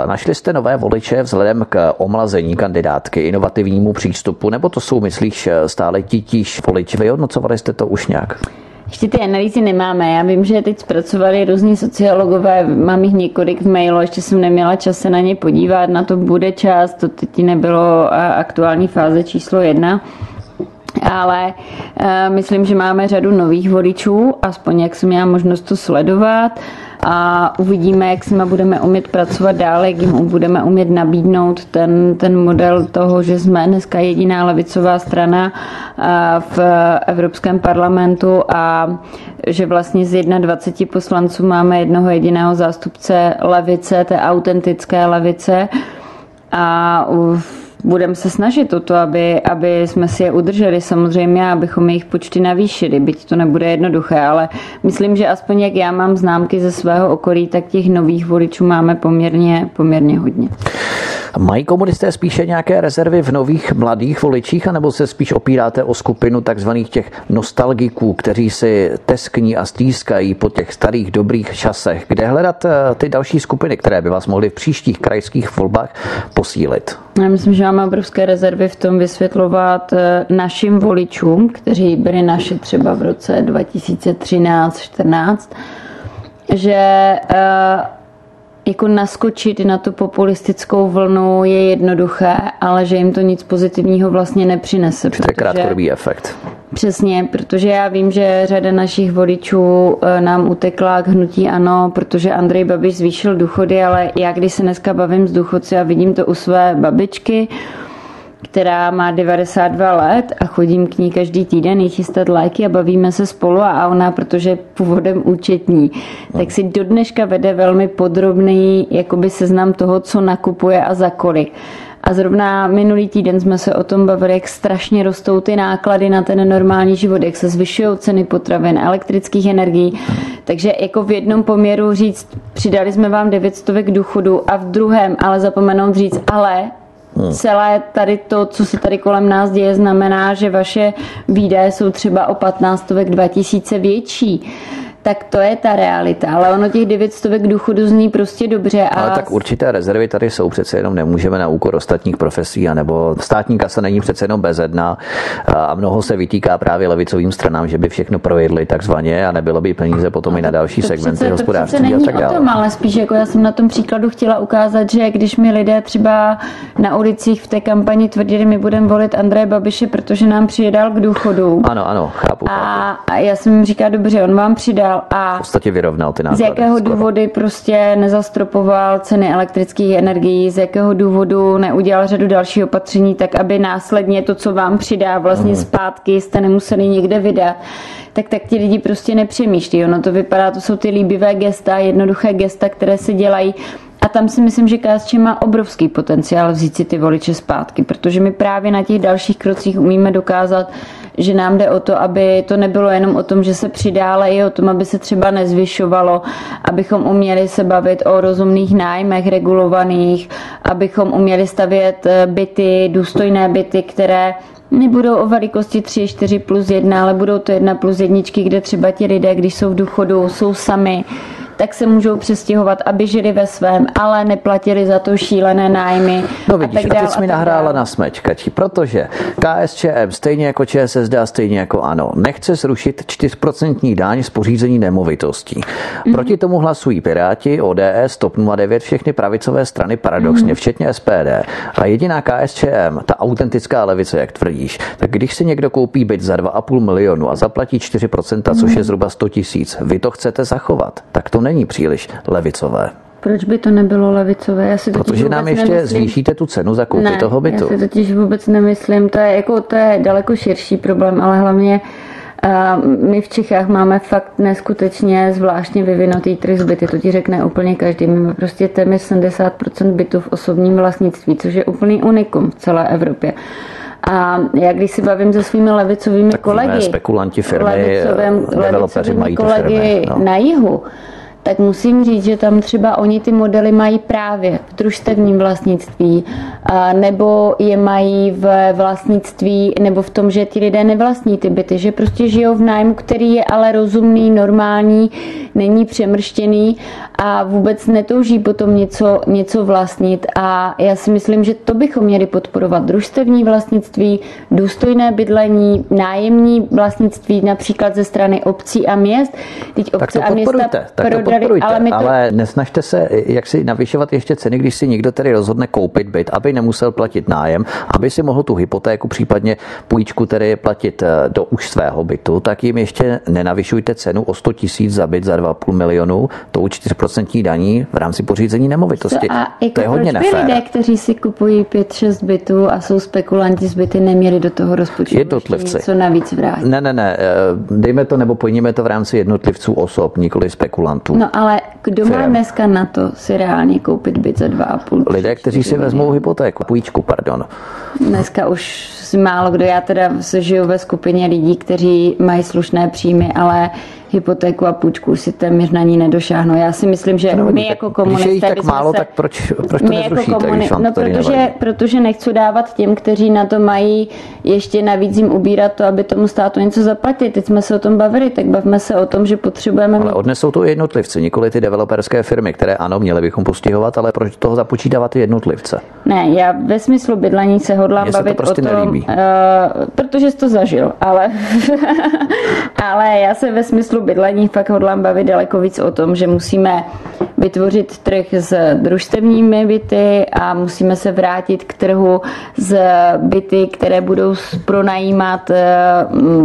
našli jste nové voliče vzhledem k omlazení kandidátky, inovativnímu přístupu, nebo to jsou, myslíš, stále titíž voliči? Vyhodnocovali jste to už nějak? Ještě ty analýzy nemáme. Já vím, že teď zpracovali různí sociologové, mám jich několik v mailu, ještě jsem neměla čas se na ně podívat, na to bude čas, to teď nebylo aktuální fáze číslo jedna ale uh, myslím, že máme řadu nových voličů, aspoň jak jsem měla možnost to sledovat. A uvidíme, jak s nimi budeme umět pracovat dále, jak jim budeme umět nabídnout ten, ten model toho, že jsme dneska jediná levicová strana uh, v Evropském parlamentu a že vlastně z 21 poslanců máme jednoho jediného zástupce levice, té autentické levice. A budeme se snažit o to, aby, aby jsme si je udrželi samozřejmě, abychom jejich počty navýšili, byť to nebude jednoduché, ale myslím, že aspoň jak já mám známky ze svého okolí, tak těch nových voličů máme poměrně, poměrně hodně. Mají komunisté spíše nějaké rezervy v nových mladých voličích, anebo se spíš opíráte o skupinu takzvaných těch nostalgiků, kteří si teskní a stýskají po těch starých dobrých časech? Kde hledat eh, ty další skupiny, které by vás mohly v příštích krajských volbách posílit? Já myslím, že máme obrovské rezervy v tom vysvětlovat eh, našim voličům, kteří byli naši třeba v roce 2013-14, že eh, jako naskočit na tu populistickou vlnu je jednoduché, ale že jim to nic pozitivního vlastně nepřinese. To je krátkodobý efekt. Přesně, protože já vím, že řada našich voličů eh, nám utekla k hnutí ano, protože Andrej Babiš zvýšil důchody, ale já když se dneska bavím s důchodci a vidím to u své babičky, která má 92 let a chodím k ní každý týden jí chystat lajky a bavíme se spolu a ona, protože je původem účetní, tak si do dneška vede velmi podrobný jakoby seznam toho, co nakupuje a za kolik. A zrovna minulý týden jsme se o tom bavili, jak strašně rostou ty náklady na ten normální život, jak se zvyšují ceny potravin, elektrických energií. Takže jako v jednom poměru říct, přidali jsme vám 900 důchodu a v druhém ale zapomenout říct, ale Hmm. Celé tady to, co se tady kolem nás děje, znamená, že vaše výdaje jsou třeba o 15 2000 větší tak to je ta realita. Ale ono těch 900 důchodu zní prostě dobře. A... Ale tak určité rezervy tady jsou přece jenom nemůžeme na úkor ostatních profesí, anebo státní kasa není přece jenom bezedná a mnoho se vytýká právě levicovým stranám, že by všechno projedli takzvaně a nebylo by peníze potom i na další to segmenty přece, hospodářství a tak dále. Tom, ale spíš jako já jsem na tom příkladu chtěla ukázat, že když mi lidé třeba na ulicích v té kampani tvrdili, my budeme volit Andreje Babiše, protože nám přidal k důchodu. Ano, ano, chápu. A, a já jsem jim říkala, dobře, on vám přidal vyrovnal a v podstatě vyrovnal ty náklady. Z jakého skoro. důvody prostě nezastropoval ceny elektrických energií, z jakého důvodu neudělal řadu dalších opatření, tak aby následně to, co vám přidá vlastně hmm. zpátky, jste nemuseli někde vydat tak tak ti lidi prostě nepřemýšlí. Ono to vypadá, to jsou ty líbivé gesta, jednoduché gesta, které se dělají a tam si myslím, že KSČ má obrovský potenciál vzít si ty voliče zpátky, protože my právě na těch dalších krocích umíme dokázat, že nám jde o to, aby to nebylo jenom o tom, že se přidá, ale i o tom, aby se třeba nezvyšovalo, abychom uměli se bavit o rozumných nájmech regulovaných, abychom uměli stavět eh, byty, důstojné byty, které nebudou o velikosti 3, 4 plus 1, ale budou to 1 plus jedničky, kde třeba ti lidé, když jsou v důchodu, jsou sami, tak se můžou přestěhovat, aby žili ve svém, ale neplatili za to šílené nájmy. No vidíš, a, tak dál, a teď jsi mi nahrála na smečkači, protože KSČM, stejně jako ČSSD a stejně jako ANO, nechce zrušit 4% daň z pořízení nemovitostí. Mm-hmm. Proti tomu hlasují Piráti, ODS, TOP 09, všechny pravicové strany paradoxně, mm-hmm. včetně SPD. A jediná KSČM, ta autentická levice, jak tvrdíš, tak když si někdo koupí byt za 2,5 milionu a zaplatí 4%, což je mhm. zhruba 100 tisíc, vy to chcete zachovat, tak to ne není příliš levicové. Proč by to nebylo levicové? Já si Protože nám ještě nemyslím. zvýšíte tu cenu za koupy ne, toho bytu. Já si totiž vůbec nemyslím, to je, jako, to je daleko širší problém, ale hlavně uh, my v Čechách máme fakt neskutečně zvláštně vyvinutý trh byty, to ti řekne úplně každý. My máme prostě téměř 70% bytů v osobním vlastnictví, což je úplný unikum v celé Evropě. A já když si bavím se svými levicovými tak kolegy, spekulanti firmy, levicovým, levicovými mají kolegy firmy, no. na jihu, tak musím říct, že tam třeba oni ty modely mají právě v družstevním vlastnictví, nebo je mají v vlastnictví, nebo v tom, že ti lidé nevlastní ty byty, že prostě žijou v nájmu, který je ale rozumný, normální, není přemrštěný a vůbec netouží potom něco, něco vlastnit. A já si myslím, že to bychom měli podporovat. Družstevní vlastnictví, důstojné bydlení, nájemní vlastnictví, například ze strany obcí a měst. Teď obce tak to a města tak to podporujte, ale, my to... ale nesnažte se jak si navyšovat ještě ceny, když si někdo tedy rozhodne koupit byt, aby nemusel platit nájem, aby si mohl tu hypotéku, případně půjčku tedy platit eh, do už svého bytu, tak jim ještě nenavyšujte cenu o 100 tisíc za byt za 2,5 milionu tou 4% daní v rámci pořízení nemovitosti. To, a jako to je hodně nefér. lidé, kteří si kupují 5-6 bytů a jsou spekulanti z byty, neměli do toho rozpočtu jednotlivci. něco navíc vrátit. Ne, ne, ne, eh, dejme to nebo pojďme to v rámci jednotlivců osob, nikoli spekulantů. No ale kdo firm. má dneska na to si reálně koupit byt za 2,5? Lidé, kteří si vezmou hypotéku, půjčku, pardon. Dneska už si málo kdo, já teda žiju ve skupině lidí, kteří mají slušné příjmy, ale hypotéku a půjčku si téměř na ní nedošáhnou. Já si myslím, že no, my jako komunisté... Když je tak málo, se, tak proč, proč to my jako komuni- No protože, protože nechci dávat těm, kteří na to mají ještě navíc jim ubírat to, aby tomu státu něco zaplatili. Teď jsme se o tom bavili, tak bavme se o tom, že potřebujeme... Ale odnesou to jednotlivci, nikoli ty developerské firmy, které ano, měly bychom postihovat, ale proč toho započítávat jednotlivce? Ne, já ve smyslu bydlení se hodlám Mně bavit se to prostě o tom, nelíbí. Uh, protože jsi to zažil, ale, ale já se ve smyslu bydlení fakt hodlám bavit daleko víc o tom, že musíme vytvořit trh s družstevními byty a musíme se vrátit k trhu s byty, které budou pronajímat eh,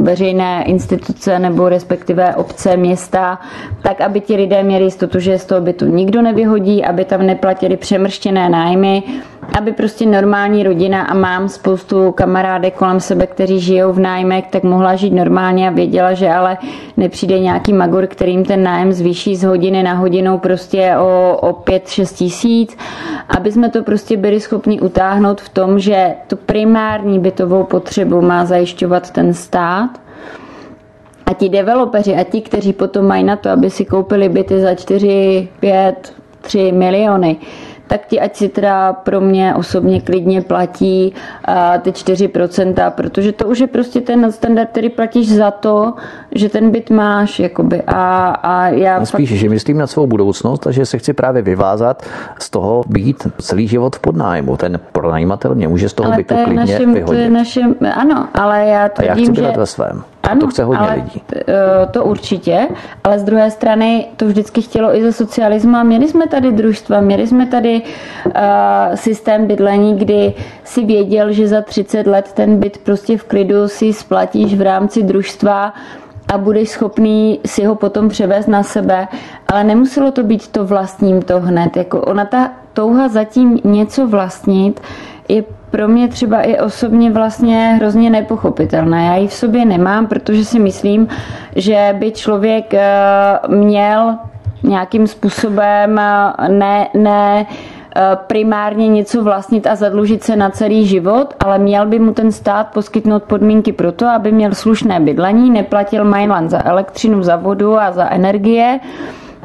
veřejné instituce nebo respektive obce, města, tak, aby ti lidé měli jistotu, že z toho bytu nikdo nevyhodí, aby tam neplatili přemrštěné nájmy, aby prostě normální rodina a mám spoustu kamarádek kolem sebe, kteří žijou v nájmech, tak mohla žít normálně a věděla, že ale nepřijde nějaký magor, kterým ten nájem zvýší z hodiny na hodinu prostě o, o 5-6 tisíc, aby jsme to prostě byli schopni utáhnout v tom, že tu primární bytovou potřebu má zajišťovat ten stát, a ti developeři a ti, kteří potom mají na to, aby si koupili byty za 4, 5, 3 miliony, tak ti ať si teda pro mě osobně klidně platí ty 4%, protože to už je prostě ten standard, který platíš za to, že ten byt máš, jakoby. A, a já no spíš, fakt... že myslím na svou budoucnost a že se chci právě vyvázat z toho být celý život v podnájmu. Ten pronajímatel mě může z toho ale bytu to klidně našem, vyhodit. To je našem, ano, ale já tvrdím, a já chci že... ve svém. Ano, to chce hodně ale lidí. Eh, to určitě, ale z druhé strany to vždycky chtělo i ze socialismu a měli jsme tady družstva, měli jsme tady uh, systém bydlení, kdy si věděl, že za 30 let ten byt prostě v klidu si splatíš v rámci družstva a budeš schopný si ho potom převést na sebe, ale nemuselo to být to vlastním to hned. Jako ona ta touha zatím něco vlastnit je pro mě třeba i osobně vlastně hrozně nepochopitelná. Já ji v sobě nemám, protože si myslím, že by člověk eh, měl nějakým způsobem eh, ne, ne eh, primárně něco vlastnit a zadlužit se na celý život, ale měl by mu ten stát poskytnout podmínky pro to, aby měl slušné bydlení, neplatil Mainland za elektřinu, za vodu a za energie,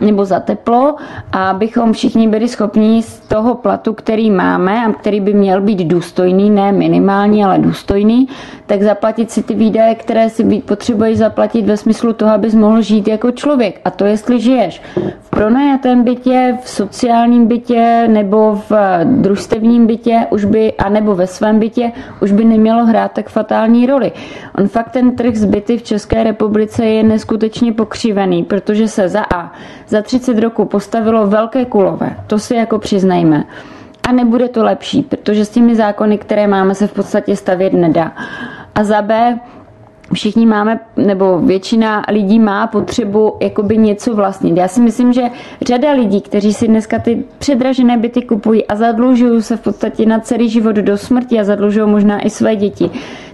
nebo za teplo a abychom všichni byli schopni z toho platu, který máme a který by měl být důstojný, ne minimální, ale důstojný, tak zaplatit si ty výdaje, které si potřebuješ zaplatit ve smyslu toho, abys mohl žít jako člověk. A to jestli žiješ v pronajatém bytě, v sociálním bytě nebo v družstevním bytě, už by, anebo ve svém bytě, už by nemělo hrát tak fatální roli. On fakt ten trh zbyty v České republice je neskutečně pokřivený, protože se za A za 30 roků postavilo velké kulové, to si jako přiznejme. A nebude to lepší, protože s těmi zákony, které máme, se v podstatě stavět nedá. A za B, všichni máme, nebo většina lidí má potřebu jakoby něco vlastnit. Já si myslím, že řada lidí, kteří si dneska ty předražené byty kupují a zadlužují se v podstatě na celý život do smrti a zadlužují možná i své děti,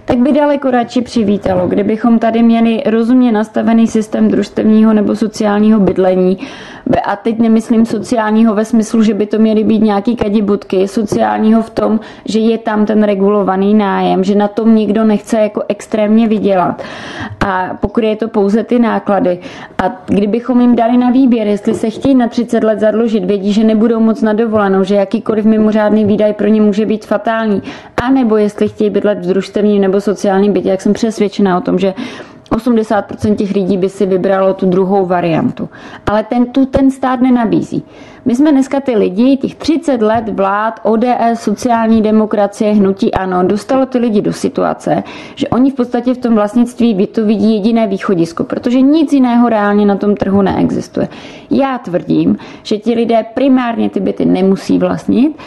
tak by daleko radši přivítalo, kdybychom tady měli rozumně nastavený systém družstevního nebo sociálního bydlení. A teď nemyslím sociálního ve smyslu, že by to měly být nějaký kadibutky, sociálního v tom, že je tam ten regulovaný nájem, že na tom nikdo nechce jako extrémně vydělat. A pokryje to pouze ty náklady. A kdybychom jim dali na výběr, jestli se chtějí na 30 let zadlužit, vědí, že nebudou moc na dovolenou, že jakýkoliv mimořádný výdaj pro ně může být fatální, a nebo jestli chtějí bydlet v družstevním nebo sociálním bytě, jak jsem přesvědčená o tom, že 80% těch lidí by si vybralo tu druhou variantu. Ale ten tu ten stát nenabízí. My jsme dneska ty lidi, těch 30 let vlád, ODS, sociální demokracie, hnutí ano, dostalo ty lidi do situace, že oni v podstatě v tom vlastnictví to vidí jediné východisko, protože nic jiného reálně na tom trhu neexistuje. Já tvrdím, že ti lidé primárně ty byty nemusí vlastnit,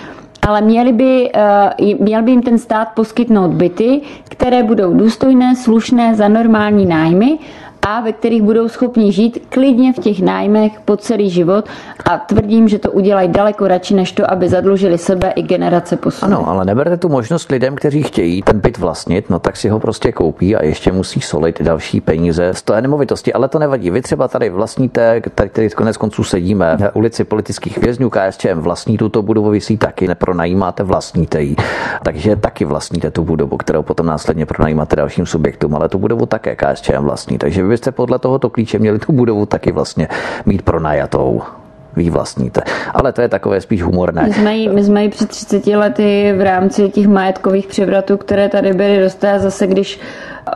ale měli by, eh, měl by jim ten stát poskytnout byty, které budou důstojné, slušné za normální nájmy a ve kterých budou schopni žít klidně v těch nájmech po celý život a tvrdím, že to udělají daleko radši, než to, aby zadlužili sebe i generace po Ano, ale neberte tu možnost lidem, kteří chtějí ten byt vlastnit, no tak si ho prostě koupí a ještě musí solit další peníze z té nemovitosti, ale to nevadí. Vy třeba tady vlastníte, tady konec konců sedíme na ulici politických vězňů KSČM, vlastní tuto budovu, vy si taky nepronajímáte, vlastníte ji. Takže taky vlastníte tu budovu, kterou potom následně pronajímáte dalším subjektům, ale tu budovu také KSČM vlastní. Takže byste podle tohoto klíče měli tu budovu taky vlastně mít pronajatou vy vlastníte. Ale to je takové spíš humorné. My jsme, jí, my jsme jí před 30 lety v rámci těch majetkových převratů, které tady byly, dostali zase, když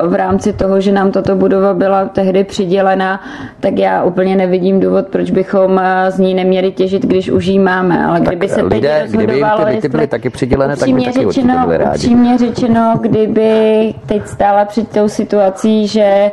v rámci toho, že nám tato budova byla tehdy přidělena, tak já úplně nevidím důvod, proč bychom eh, z ní neměli těžit, když už ji máme. Ale kdyby se lidé, teď rozhodovalo, kdyby ty byly taky přidělené, tak by taky řečeno, byli rádi. Upřímně řečeno, kdyby teď stála před tou situací, že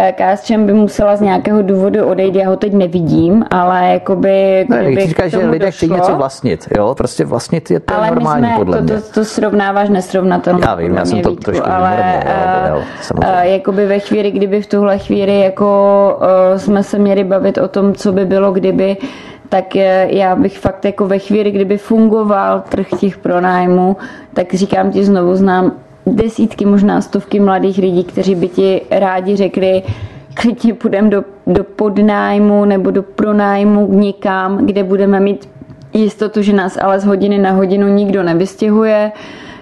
eh, KSČM by musela z nějakého důvodu odejít, já ho teď nevidím, ale jakoby... Ne, kdyby říká, že lidé chtějí něco vlastnit, jo? Prostě vlastnit je to ale normální jsme, podle to, mě. To, to, to srovnáváš nesrovnatelně. Já vím, já jsem to Vítku, trošku ale, ale samozřejmě. Jakoby ve chvíli, kdyby v tuhle chvíli jako uh, jsme se měli bavit o tom, co by bylo, kdyby tak já bych fakt jako ve chvíli, kdyby fungoval trh těch pronájmů, tak říkám ti znovu, znám desítky, možná stovky mladých lidí, kteří by ti rádi řekli, klidně půjdeme do, do podnájmu nebo do pronájmu někam, kde budeme mít jistotu, že nás ale z hodiny na hodinu nikdo nevystěhuje,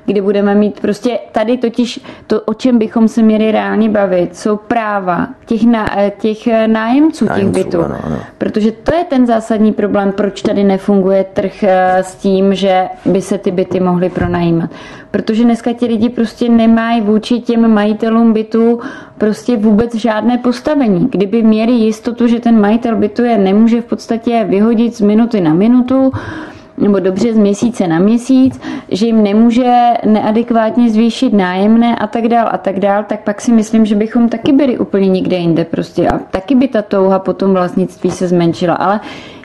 kdy budeme mít prostě tady totiž to, o čem bychom se měli reálně bavit, jsou práva těch, na, těch nájemců, nájemců těch bytů. Ano, ano. Protože to je ten zásadní problém, proč tady nefunguje trh eh, s tím, že by se ty byty mohly pronajímat. Protože dneska ti lidi prostě nemají vůči těm majitelům bytů prostě vůbec žádné postavení. Kdyby měli jistotu, že ten majitel bytu je nemůže v podstatě vyhodit z minuty na minutu, nebo dobře z měsíce na měsíc, že jim nemůže neadekvátně zvýšit nájemné a tak dál a tak dál, tak pak si myslím, že bychom taky byli úplně někde jinde prostě. A taky by ta touha po tom vlastnictví se zmenšila, ale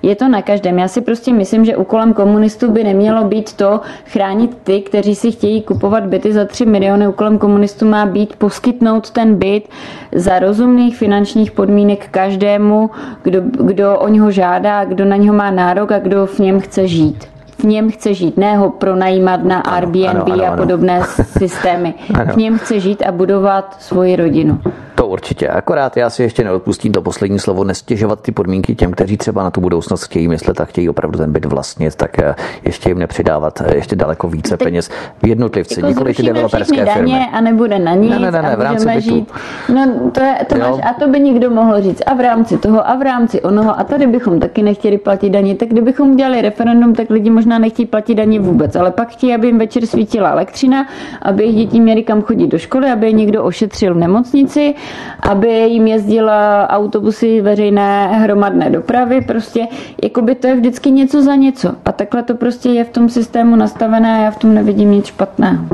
je to na každém. Já si prostě myslím, že úkolem komunistů by nemělo být to chránit ty, kteří si chtějí kupovat byty za 3 miliony. Úkolem komunistů má být poskytnout ten byt za rozumných finančních podmínek každému, kdo, kdo o něho žádá, kdo na něho má nárok a kdo v něm chce žít v něm chce žít, ne ho pronajímat na Airbnb ano, ano, ano, a podobné systémy. Ano. V něm chce žít a budovat svoji rodinu. To určitě. Akorát já si ještě neodpustím to poslední slovo, nestěžovat ty podmínky těm, kteří třeba na tu budoucnost chtějí myslet a chtějí opravdu ten byt vlastnit, tak eh, ještě jim nepřidávat eh, ještě daleko více Teď, peněz v jednotlivci, jako nikoli ty developerské firmy. daně a nebude na nic. Ne, ne, ne, ne v rámci bytu. Žít. No to, je, to máš, a to by nikdo mohl říct. A v rámci toho, a v rámci onoho. A tady bychom taky nechtěli platit daně. Tak kdybychom udělali referendum, tak lidi možná nechtějí platit daně vůbec. Ale pak chtějí, aby jim večer svítila elektřina, aby jejich děti měli kam chodit do školy, aby je někdo ošetřil v nemocnici, aby jim jezdila autobusy veřejné hromadné dopravy. Prostě jakoby to je vždycky něco za něco. A takhle to prostě je v tom systému nastavené a já v tom nevidím nic špatného.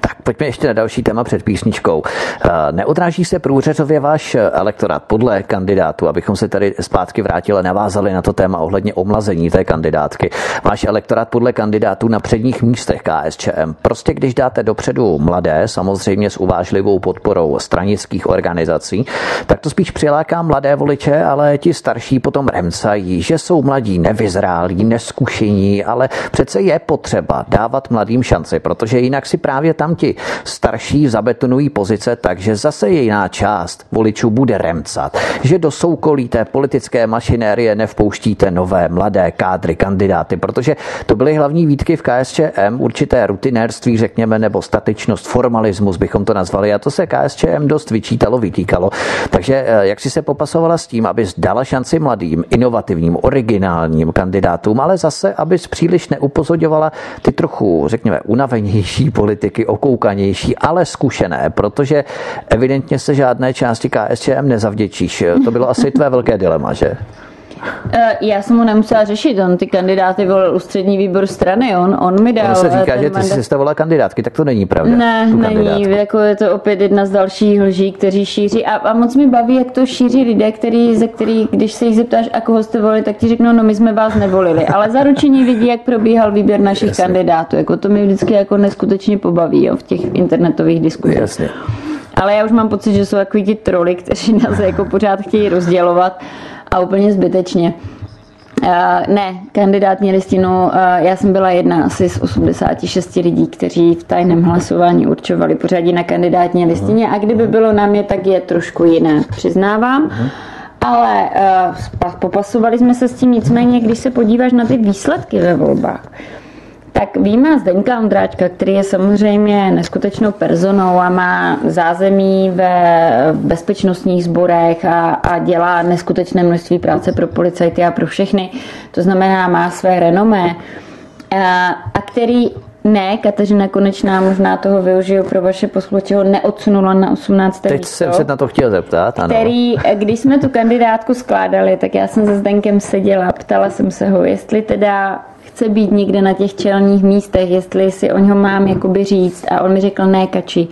Tak pojďme ještě na další téma před písničkou. Eh, neodráží se průřezově váš elektorát podle kandidátu, abychom se tady zpátky vrátili a navázali na to téma ohledně omlazení té kandidátky. Váš elektorát podle kandidátů na předních místech KSČM. Prostě když dáte dopředu mladé, samozřejmě s uvážlivou podporou stranických organizací, tak to spíš přiláká mladé voliče, ale ti starší potom remcají, že jsou mladí nevyzrálí, neskušení, ale přece je potřeba dávat mladým šanci, protože jinak si právě tam ti starší zabetonují pozice tak, že zase jiná část voličů bude remcat, že do soukolí té politické mašinérie nevpouštíte nové mladé kádry kandidáty, protože to byly hlavní výtky v KSČM, určité rutinérství, řekněme, nebo statičnost, formalismus bychom to nazvali a to se KSČM dost vyčítalo, vytýkalo. Takže eh, jak si se popasovala s tím, aby dala šanci mladým, inovativním, originálním kandidátům, ale zase, aby příliš neupozodovala ty trochu, řekněme, unavenější politiky, okoukanější, ale zkušené, protože evidentně se žádné části KSČM nezavděčíš. To bylo asi tvé velké dilema, že? Eh, já jsem mu nemusela řešit, on ty kandidáty volil ústřední výbor strany, on, on mi dal. Ono se eh, říká, že ty jsi sestavovala kandidátky, tak to není pravda. Ne, není, jako je to opět jedna z dalších lží, kteří šíří a, a moc mi baví, jak to šíří lidé, který, ze který, když se jich zeptáš, a koho jste volili, tak ti řeknou, no my jsme vás nevolili, ale zaručení vidí, jak probíhal výběr našich Jasně. kandidátů, jako to mi vždycky jako neskutečně pobaví jo, v těch internetových diskuzích. Jasně. Ale já už mám pocit, že jsou takový ti troly, kteří nás jako pořád chtějí rozdělovat a úplně zbytečně. Uh, ne, kandidátní listinu, uh, já jsem byla jedna asi z 86 lidí, kteří v tajném hlasování určovali pořadí na kandidátní listině a kdyby bylo na mě, tak je trošku jiné, přiznávám. Uh-huh. Ale uh, popasovali jsme se s tím, nicméně, když se podíváš na ty výsledky ve volbách, tak víme Zdeňka Ondráčka, který je samozřejmě neskutečnou personou a má zázemí ve bezpečnostních sborech a, a dělá neskutečné množství práce pro policajty a pro všechny. To znamená, má své renomé. A, a který ne, Kateřina Konečná možná toho využiju pro vaše posluchače, ho neodsunula na 18. Teď místo, jsem se na to chtěl zeptat, ano. Který, když jsme tu kandidátku skládali, tak já jsem se Zdenkem seděla, ptala jsem se ho, jestli teda chce být někde na těch čelních místech, jestli si o něho mám jakoby říct. A on mi řekl, ne, kači,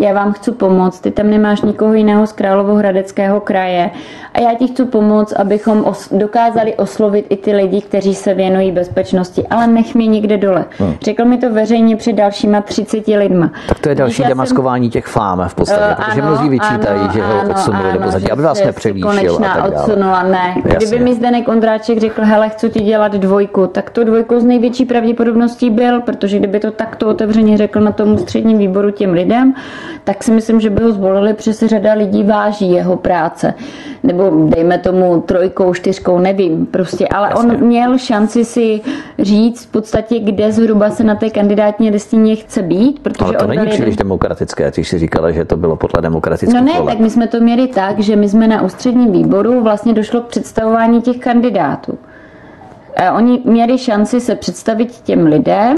já vám chci pomoct, ty tam nemáš nikoho jiného z Královohradeckého kraje a já ti chci pomoct, abychom os- dokázali oslovit i ty lidi, kteří se věnují bezpečnosti, ale nech mě někde dole. Hmm. Řekl mi to veřejně před dalšíma 30 lidma. Tak to je další demaskování jsem... těch fám v podstatě, uh, protože ano, mnozí vyčítají, ano, že ho odsunuli do pozadí, aby vás nepřevýšil. Konečná odsunula, ne. Jasně. Kdyby mi Zdenek Ondráček řekl, hele, chci ti dělat dvojku, tak to dvojku z největší pravděpodobností byl, protože kdyby to takto otevřeně řekl na tom středním výboru těm lidem, tak si myslím, že by ho zvolili, protože řada lidí váží jeho práce. Nebo dejme tomu trojkou, čtyřkou, nevím prostě, ale Jasně. on měl šanci si říct v podstatě, kde zhruba se na té kandidátní listině chce být. Protože ale to není příliš jeden... demokratické, když si říkala, že to bylo podle demokratického No ne, voleb. tak my jsme to měli tak, že my jsme na ústředním výboru vlastně došlo k představování těch kandidátů. Oni měli šanci se představit těm lidem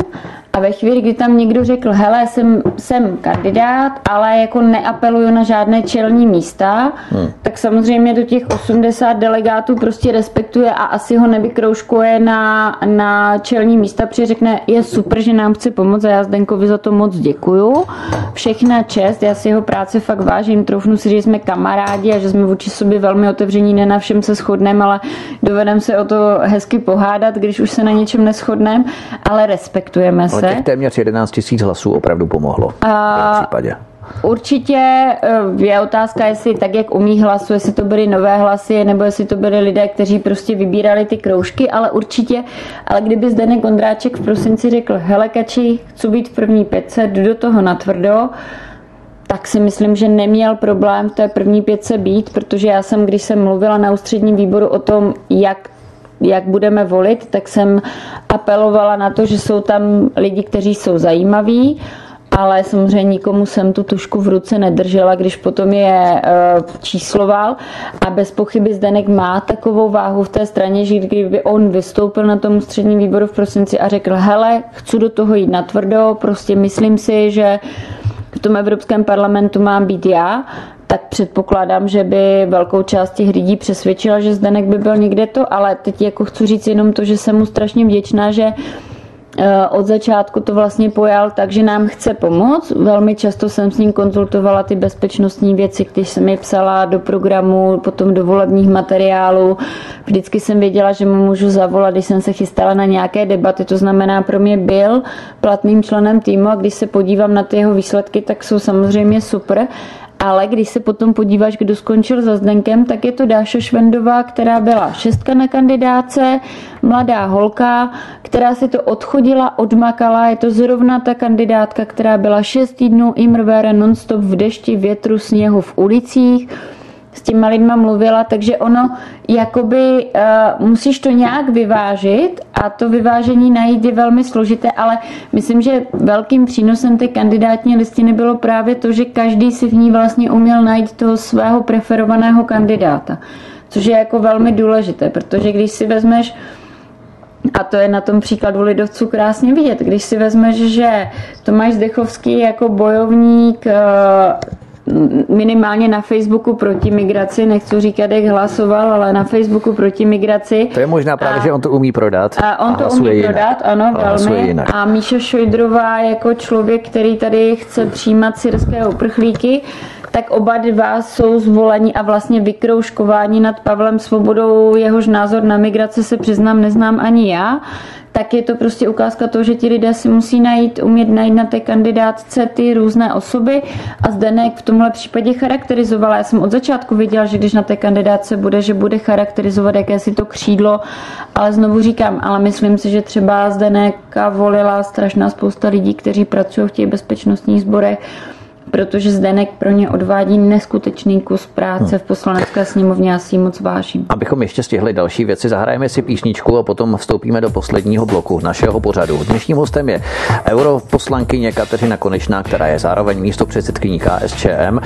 a ve chvíli, kdy tam někdo řekl, hele, jsem, jsem kandidát, ale jako neapeluju na žádné čelní místa, hmm. tak samozřejmě do těch 80 delegátů prostě respektuje a asi ho nevykrouškuje na, na čelní místa, protože řekne, je super, že nám chce pomoct a já Zdenkovi za to moc děkuju. Všechna čest, já si jeho práce fakt vážím, troufnu si, že jsme kamarádi a že jsme vůči sobě velmi otevření, ne na všem se shodneme, ale dovedeme se o to hezky pohádat, když už se na něčem neschodneme, ale respektujeme se těch téměř 11 tisíc hlasů opravdu pomohlo v případě. Určitě eh, je otázka, jestli tak, jak umí hlasu, jestli to byly nové hlasy, nebo jestli to byly lidé, kteří prostě vybírali ty kroužky, ale určitě, ale kdyby Zdenek Kondráček v prosinci řekl, hele kači, chci být v první pece, jdu do toho natvrdo, tak tak si myslím, že neměl problém v té první pětce být, protože já jsem, když jsem mluvila na ústředním výboru o tom, jak jak budeme volit, tak jsem apelovala na to, že jsou tam lidi, kteří jsou zajímaví, ale samozřejmě nikomu jsem tu tušku v ruce nedržela, když potom je uh, čísloval. A bez pochyby Zdenek má takovou váhu v té straně, že kdyby on vystoupil na tom středním výboru v prosinci a řekl, hele, chci do toho jít na tvrdo, prostě myslím si, že tom Evropském parlamentu mám být já, tak předpokládám, že by velkou část těch lidí přesvědčila, že Zdenek by byl někde to, ale teď jako chci říct jenom to, že jsem mu strašně vděčná, že Eh, od začátku to vlastně pojal tak, že nám chce pomoct. Velmi často jsem s ním konzultovala ty bezpečnostní věci, když jsem je psala do programu, potom do volebních materiálů. Vždycky jsem věděla, že mu můžu zavolat, když jsem se chystala na nějaké debaty. To znamená, pro mě byl platným členem týmu a když se podívám na ty jeho výsledky, tak jsou samozřejmě super ale když se potom podíváš, kdo skončil za Zdenkem, tak je to Dáša Švendová, která byla šestka na kandidáce, mladá holka, která si to odchodila, odmakala. Je to zrovna ta kandidátka, která byla šest týdnů imrvére nonstop v dešti, větru, sněhu v ulicích s těma lidma mluvila, takže ono jakoby uh, musíš to nějak vyvážit a to vyvážení najít je velmi složité, ale myslím, že velkým přínosem té kandidátní listiny bylo právě to, že každý si v ní vlastně uměl najít toho svého preferovaného kandidáta, což je jako velmi důležité, protože když si vezmeš a to je na tom příkladu lidovců krásně vidět. Když si vezmeš, že Tomáš Zdechovský jako bojovník eh, minimálně na Facebooku proti migraci, nechci říkat, jak hlasoval, ale na Facebooku proti migraci. To je možná právě, a, že on to umí prodat. A on a to umí jinak. prodat, ano, a velmi. A Míša Šojdrová jako člověk, který tady chce přijímat syrské uprchlíky, tak oba dva jsou zvoleni a vlastně vykrouškování nad Pavlem Svobodou, jehož názor na migraci se přiznám, neznám ani já. Tak je to prostě ukázka toho, že ti lidé si musí najít, umět najít na té kandidátce ty různé osoby. A Zdenek v tomhle případě charakterizovala. Já jsem od začátku viděla, že když na té kandidátce bude, že bude charakterizovat jakési to křídlo, ale znovu říkám, ale myslím si, že třeba Zdeneka volila strašná spousta lidí, kteří pracují v těch bezpečnostních sborech, protože Zdenek pro ně odvádí neskutečný kus práce v poslanecké sněmovně a si moc vážím. Abychom ještě stihli další věci, zahrajeme si písničku a potom vstoupíme do posledního bloku našeho pořadu. Dnešním hostem je europoslankyně Kateřina Konečná, která je zároveň místo předsedkyní KSČM.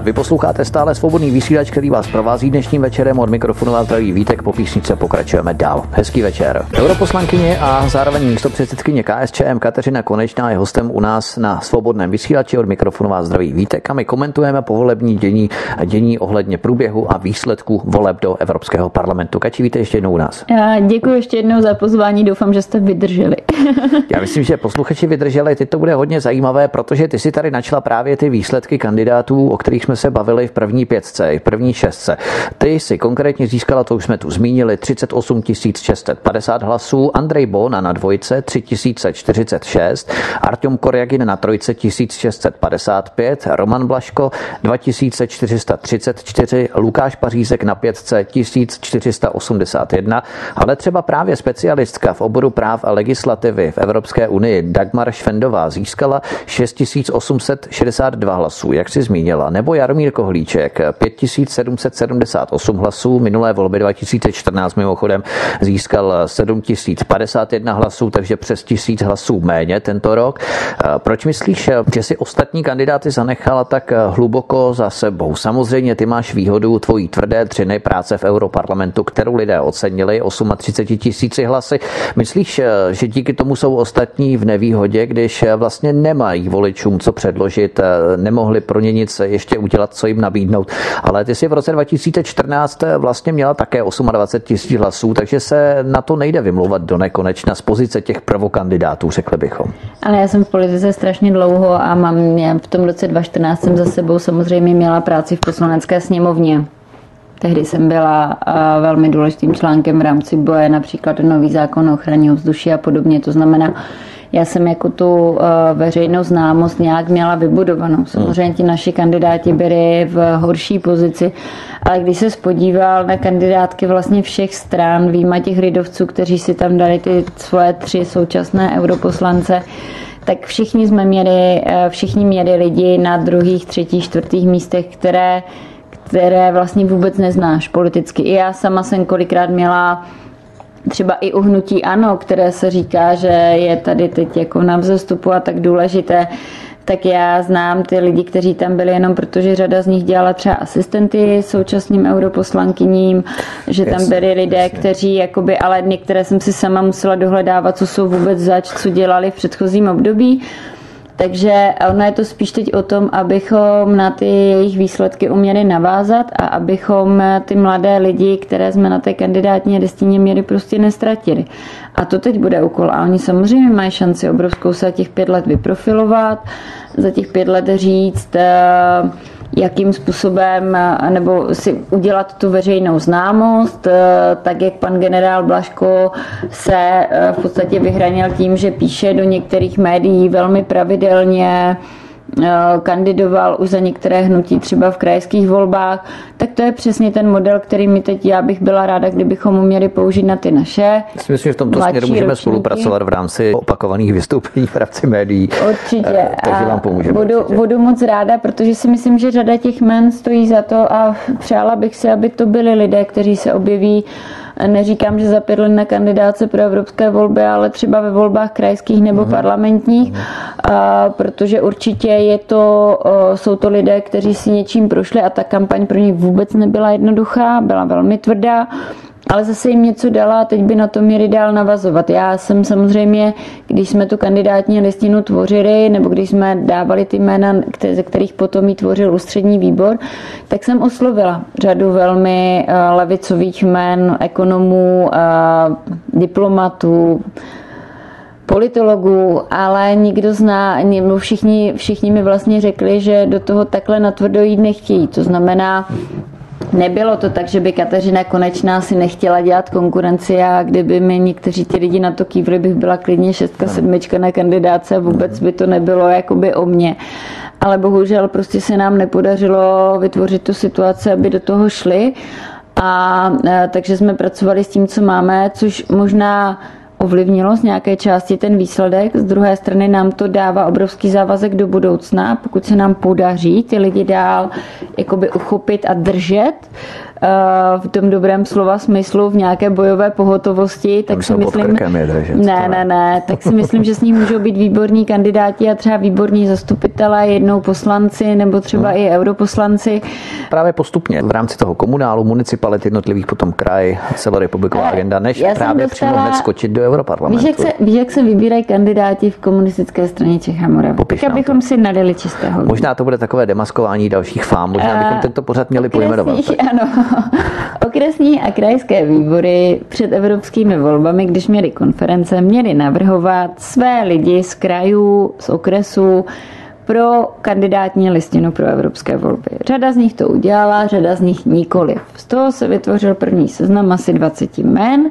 Vy posloucháte stále svobodný vysílač, který vás provází dnešním večerem od mikrofonu a zdraví Vítek. Po písničce pokračujeme dál. Hezký večer. Europoslankyně a zároveň místo předsedkyně KSČM Kateřina Konečná je hostem u nás na svobodném vysílači od mikrofonu vás zdraví Vítek a my komentujeme povolební dění, dění ohledně průběhu a výsledků voleb do Evropského parlamentu. Kači, víte ještě jednou u nás. Já děkuji ještě jednou za pozvání, doufám, že jste vydrželi. Já myslím, že posluchači vydrželi, teď to bude hodně zajímavé, protože ty si tady načla právě ty výsledky kandidátů, o kterých jsme se bavili v první pětce, v první šestce. Ty si konkrétně získala, to už jsme tu zmínili, 38 650 hlasů, Andrej Bona na dvojce 3046, Artyom Korjagin na trojce 1650 55, Roman Blaško 2434, Lukáš Pařízek na pětce 1481, ale třeba právě specialistka v oboru práv a legislativy v Evropské unii Dagmar Švendová získala 6862 hlasů, jak si zmínila, nebo Jaromír Kohlíček 5778 hlasů, minulé volby 2014 mimochodem získal 7051 hlasů, takže přes 1000 hlasů méně tento rok. Proč myslíš, že si ostatní kandidáti kandidáty zanechala tak eh, hluboko za sebou. Samozřejmě ty máš výhodu tvojí tvrdé třiny práce v Europarlamentu, kterou lidé ocenili 38 tisíci hlasy. Myslíš, eh, že díky tomu jsou ostatní v nevýhodě, když eh, vlastně nemají voličům co předložit, nemohli pro ně nic ještě udělat, co jim nabídnout. Ale ty si v roce 2014 vlastně měla také 28 tisíc hlasů, takže se na to nejde vymlouvat do nekonečna z pozice těch prvokandidátů, řekli bychom. Ale já jsem v politice strašně dlouho a mám v tom roce 2014 jsem za sebou samozřejmě měla práci v poslanecké sněmovně. Tehdy jsem byla velmi důležitým článkem v rámci boje, například nový zákon o ochraně ovzduší a podobně. To znamená, já jsem jako tu veřejnou známost nějak měla vybudovanou. Samozřejmě ti naši kandidáti byli v horší pozici, ale když se spodíval na kandidátky vlastně všech stran, výjima těch lidovců, kteří si tam dali ty svoje tři současné europoslance, tak všichni jsme měli, eh, všichni měli lidi na druhých, třetích, čtvrtých místech, které, které vlastně vůbec neznáš politicky. I já sama jsem kolikrát měla třeba i uhnutí ano, které se říká, že je tady teď jako na vzestupu a tak důležité, tak já znám ty lidi, kteří tam byli jenom protože řada z nich dělala třeba asistenty současným europoslankyním, že tam byli lidé, jasně. kteří jakoby, ale některé jsem si sama musela dohledávat, co jsou vůbec zač, co dělali v předchozím období. Takže ono je to spíš teď o tom, abychom na ty jejich výsledky uměli navázat a abychom ty mladé lidi, které jsme na té kandidátní listině měli, prostě nestratili. A to teď bude úkol. A oni samozřejmě mají šanci obrovskou se těch pět let vyprofilovat, za těch pět let říct, eh, jakým způsobem nebo si udělat tu veřejnou známost, eh, tak jak pan generál Blaško se eh, v podstatě vyhranil tím, že píše do některých médií velmi pravidelně, Eh, kandidoval už za některé hnutí třeba v krajských volbách, tak to je přesně ten model, který mi teď já bych byla ráda, kdybychom uměli použít na ty naše. Myslím, že v tomto směru můžeme ročníky. spolupracovat v rámci opakovaných vystoupení v rámci médií. Určitě. Eh, takže vám pomůžeme. Budu, určitě. budu moc ráda, protože si myslím, že řada těch men stojí za to a přála bych si, aby to byli lidé, kteří se objeví Neříkám, že za pět let na kandidáce pro evropské volby, ale třeba ve volbách krajských nebo mm. parlamentních, a, protože určitě je to, jsou to lidé, kteří si něčím prošli a ta kampaň pro ně vůbec nebyla jednoduchá, byla velmi tvrdá ale zase jim něco dala a teď by na to měli dál navazovat. Já jsem samozřejmě, když jsme tu kandidátní listinu tvořili, nebo když jsme dávali ty jména, ze kterých potom ji tvořil ústřední výbor, tak jsem oslovila řadu velmi eh, levicových jmén, ekonomů, eh, diplomatů, politologů, ale nikdo zná, všichni, všichni mi vlastně řekli, že do toho takhle natvrdo jít nechtějí. To znamená, Nebylo to tak, že by Kateřina Konečná si nechtěla dělat konkurenci a kdyby mi někteří ti lidi na to kývli, bych byla klidně šestka, sedmička na kandidáce a vůbec by to nebylo jakoby o mě. Ale bohužel prostě se nám nepodařilo vytvořit tu situaci, aby do toho šli. A e, takže jsme pracovali s tím, co máme, což možná ovlivnilo z nějaké části ten výsledek. Z druhé strany nám to dává obrovský závazek do budoucna, pokud se nám podaří ty lidi dál jakoby uchopit a držet, v tom dobrém slova smyslu v nějaké bojové pohotovosti, tak si myslím, ne, ne, ne, tak si myslím, že s ním můžou být výborní kandidáti a třeba výborní zastupitelé, jednou poslanci nebo třeba hmm. i europoslanci. Právě postupně v rámci toho komunálu, municipalit jednotlivých, potom kraj, celorepubliková agenda, než právě dostala... přímo hned skočit do Europarlamentu. Víš, jak se, víš, jak se vybírají kandidáti v komunistické straně Čech a Moravy? Tak abychom to. si nadali čistého. Možná to bude takové demaskování dalších fám, možná bychom eh, tento pořad měli pojmenovat. Ano, Okresní a krajské výbory před evropskými volbami, když měli konference, měli navrhovat své lidi z krajů, z okresů, pro kandidátní listinu pro evropské volby. Řada z nich to udělala, řada z nich nikoli. Z toho se vytvořil první seznam asi 20 jmen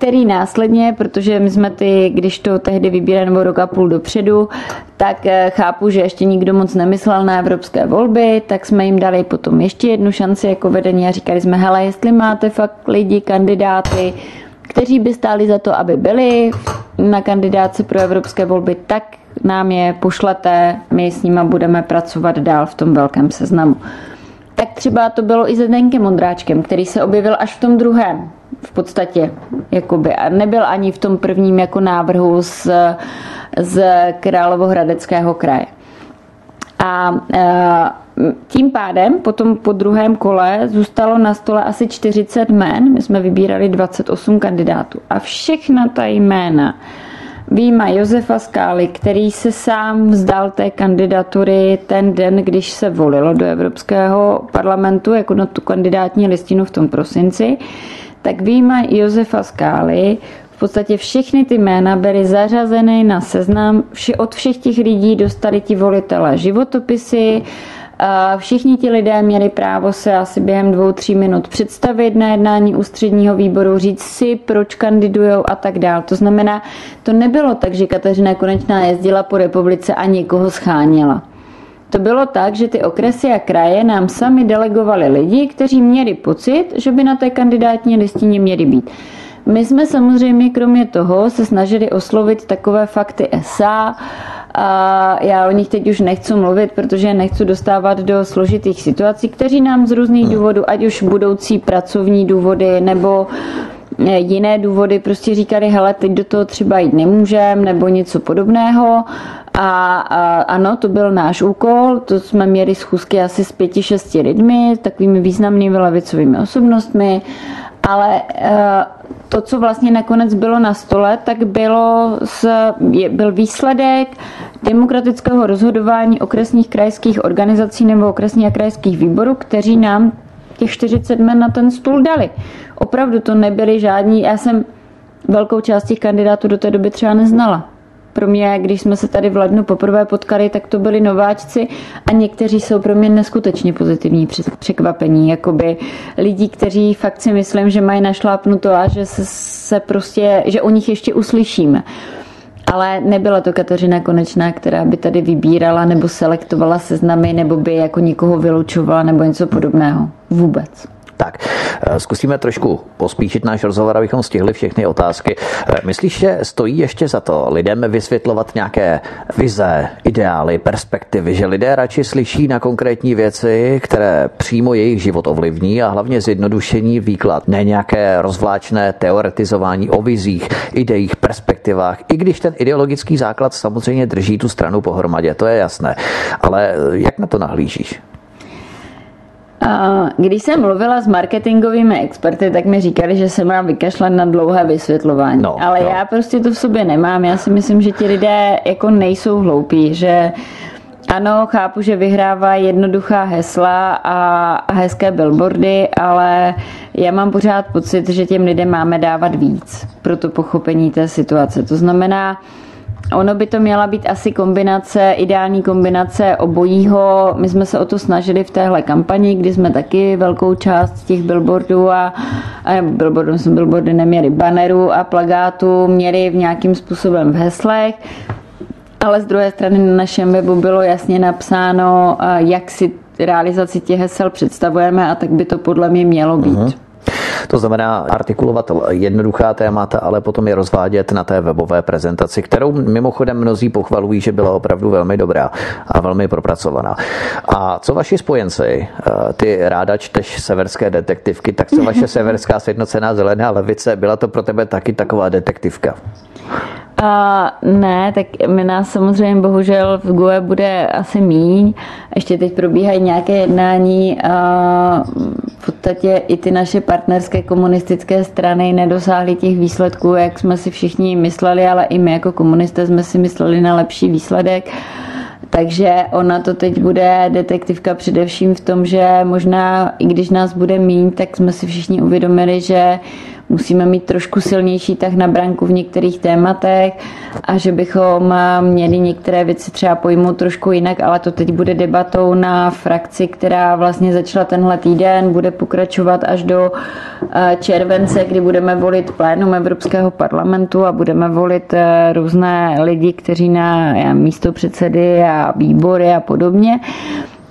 který následně, protože my jsme ty, když to tehdy vybírali nebo rok a půl dopředu, tak eh, chápu, že ještě nikdo moc nemyslel na evropské volby, tak jsme jim dali potom ještě jednu šanci jako vedení a říkali jsme, hele, jestli máte fakt lidi, kandidáty, kteří by stáli za to, aby byli na kandidáci pro evropské volby, tak nám je pošlete, my s nimi budeme pracovat dál v tom velkém seznamu. Tak třeba to bylo i se Zdenkem Mondráčkem, který se objevil až v tom druhém v podstatě. Jakoby. A nebyl ani v tom prvním jako návrhu z, z Královohradeckého kraje. A e, tím pádem potom po druhém kole zůstalo na stole asi 40 jmén. My jsme vybírali 28 kandidátů. A všechna ta jména Výjima Josefa Skály, který se sám vzdal té kandidatury ten den, když se volilo do Evropského parlamentu, jako na tu kandidátní listinu v tom prosinci, tak výjima Josefa Skály v podstatě všechny ty jména byly zařazeny na seznam, vši, od všech těch lidí dostali ti volitelé životopisy, Všichni ti lidé měli právo se asi během dvou, tří minut představit na jednání ústředního výboru, říct si, proč kandidují a tak dál. To znamená, to nebylo tak, že Kateřina Konečná jezdila po republice a někoho scháněla. To bylo tak, že ty okresy a kraje nám sami delegovali lidi, kteří měli pocit, že by na té kandidátní listině měli být. My jsme samozřejmě kromě toho se snažili oslovit takové fakty ESA, a já o nich teď už nechci mluvit, protože nechci dostávat do složitých situací, kteří nám z různých důvodů, ať už budoucí pracovní důvody nebo eh, jiné důvody prostě říkali, hele, teď do toho třeba jít nemůžem, nebo něco podobného. A, a ano, to byl náš úkol, to jsme měli schůzky asi s pěti, šesti lidmi, takovými významnými levicovými osobnostmi, ale eh, to, co vlastně nakonec bylo na stole, tak bylo z, je, byl výsledek demokratického rozhodování okresních krajských organizací nebo okresních a krajských výborů, kteří nám těch 40 men na ten stůl dali. Opravdu to nebyli žádní, já jsem velkou část těch kandidátů do té doby třeba neznala pro mě, když jsme se tady v lednu poprvé potkali, tak to byli nováčci a někteří jsou pro mě neskutečně pozitivní překvapení, jakoby lidí, kteří fakt si myslím, že mají našlápnuto a že se, se prostě, že o nich ještě uslyšíme. Ale nebyla to Kateřina Konečná, která by tady vybírala nebo selektovala seznamy, nebo by jako nikoho vylučovala nebo něco podobného. Vůbec. Tak, eh, zkusíme trošku pospíšit náš rozhovor, abychom stihli všechny otázky. Eh, myslíš, že stojí ještě za to lidem vysvětlovat nějaké vize, ideály, perspektivy, že lidé radši slyší na konkrétní věci, které přímo jejich život ovlivní a hlavně zjednodušení výklad, ne nějaké rozvláčné teoretizování o vizích, ideích, perspektivách, i když ten ideologický základ samozřejmě drží tu stranu pohromadě, to je jasné. Ale jak na to nahlížíš? Když jsem mluvila s marketingovými experty, tak mi říkali, že se mám vykašlat na dlouhé vysvětlování. No, Ale no. já prostě to v sobě nemám. Já si myslím, že ti lidé jako nejsou hloupí, že ano, chápu, že vyhrává jednoduchá hesla a hezké billboardy, ale já mám pořád pocit, že těm lidem máme dávat víc pro to pochopení té situace. To znamená, Ono by to měla být asi kombinace, ideální kombinace obojího. My jsme se o to snažili v téhle kampani, kdy jsme taky velkou část těch billboardů a, a billboardů, jsme billboardy neměli, bannerů a plagátů měli v nějakým způsobem v heslech. Ale z druhé strany na našem webu bylo jasně napsáno, jak si realizaci těch hesel představujeme a tak by to podle mě mělo být. Uh-huh. To znamená artikulovat jednoduchá témata, ale potom je rozvádět na té webové prezentaci, kterou mimochodem mnozí pochvalují, že byla opravdu velmi dobrá a velmi propracovaná. A co vaši spojenci? Eh, ty ráda čteš severské detektivky, tak co vaše severská sjednocená zelená levice? Byla to pro tebe taky taková detektivka? Uh, ne, tak my nás samozřejmě bohužel v GUE bude asi míň. Ještě teď probíhají nějaké jednání. Uh, v podstatě i ty naše partnerské komunistické strany nedosáhly těch výsledků, jak jsme si všichni mysleli, ale i my jako komunisté jsme si mysleli na lepší výsledek. Takže ona to teď bude detektivka především v tom, že možná i když nás bude míň, tak jsme si všichni uvědomili, že musíme mít trošku silnější tak na branku v některých tématech a že bychom měli některé věci třeba pojmout trošku jinak, ale to teď bude debatou na frakci, která vlastně začala tenhle týden, bude pokračovat až do eh, července, kdy budeme volit plénum Evropského parlamentu a budeme volit eh, různé lidi, kteří na místo předsedy a výbory a podobně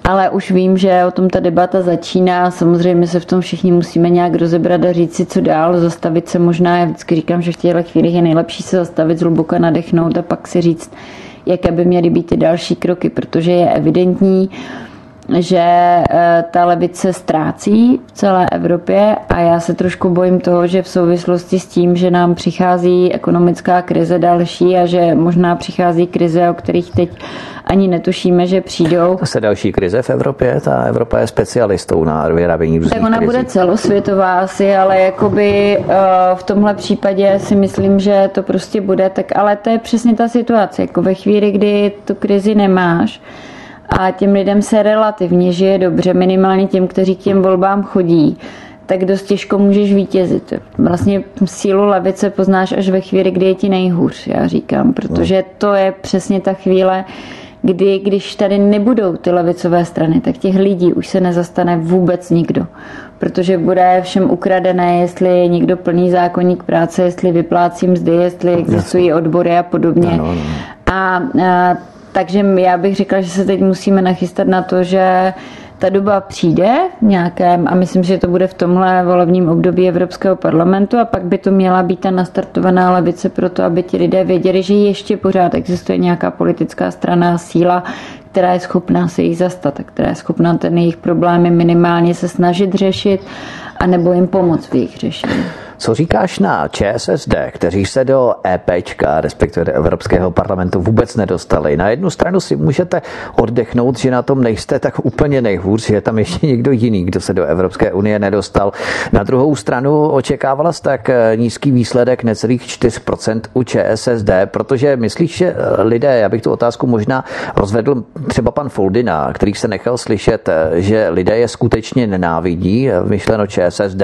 ale už vím, že o tom ta debata začíná. Samozřejmě se v tom všichni musíme nějak rozebrat a říct si, co dál, zastavit se možná. Já vždycky říkám, že v těchto chvílích je nejlepší se zastavit, zhluboka nadechnout a pak si říct, jaké by měly být ty další kroky, protože je evidentní, že eh, ta levice ztrácí v celé Evropě a já se trošku bojím toho, že v souvislosti s tím, že nám přichází ekonomická krize další a že možná přichází krize, o kterých teď ani netušíme, že přijdou. To se další krize v Evropě, ta Evropa je specialistou na vyrábění různých Tak ona krizí. bude celosvětová asi, ale jakoby eh, v tomhle případě si myslím, že to prostě bude, tak ale to je přesně ta situace, jako ve chvíli, kdy tu krizi nemáš, a těm lidem se relativně žije dobře, minimálně těm, kteří k těm volbám chodí, tak dost těžko můžeš vítězit. Vlastně sílu levice poznáš až ve chvíli, kdy je ti nejhůř, já říkám, protože to je přesně ta chvíle, kdy, když tady nebudou ty levicové strany, tak těch lidí už se nezastane vůbec nikdo. Protože bude všem ukradené, jestli je někdo plný zákonník práce, jestli vyplácí mzdy, jestli existují odbory a podobně. A, a takže já bych řekla, že se teď musíme nachystat na to, že ta doba přijde v nějakém, a myslím, že to bude v tomhle volebním období Evropského parlamentu a pak by to měla být ta nastartovaná levice pro to, aby ti lidé věděli, že ještě pořád existuje nějaká politická strana, síla, která je schopná se jich zastat, která je schopná ten jejich problémy minimálně se snažit řešit, anebo jim pomoct v jejich řešení. Co říkáš na ČSSD, kteří se do EPčka, respektive do Evropského parlamentu vůbec nedostali? Na jednu stranu si můžete oddechnout, že na tom nejste tak úplně nejhůř, že je tam ještě někdo jiný, kdo se do Evropské unie nedostal. Na druhou stranu očekávala jste tak nízký výsledek necelých 4% u ČSSD, protože myslíš, že lidé, já bych tu otázku možná rozvedl třeba pan Foldina, který se nechal slyšet, že lidé je skutečně nenávidí, myšleno ČSSD,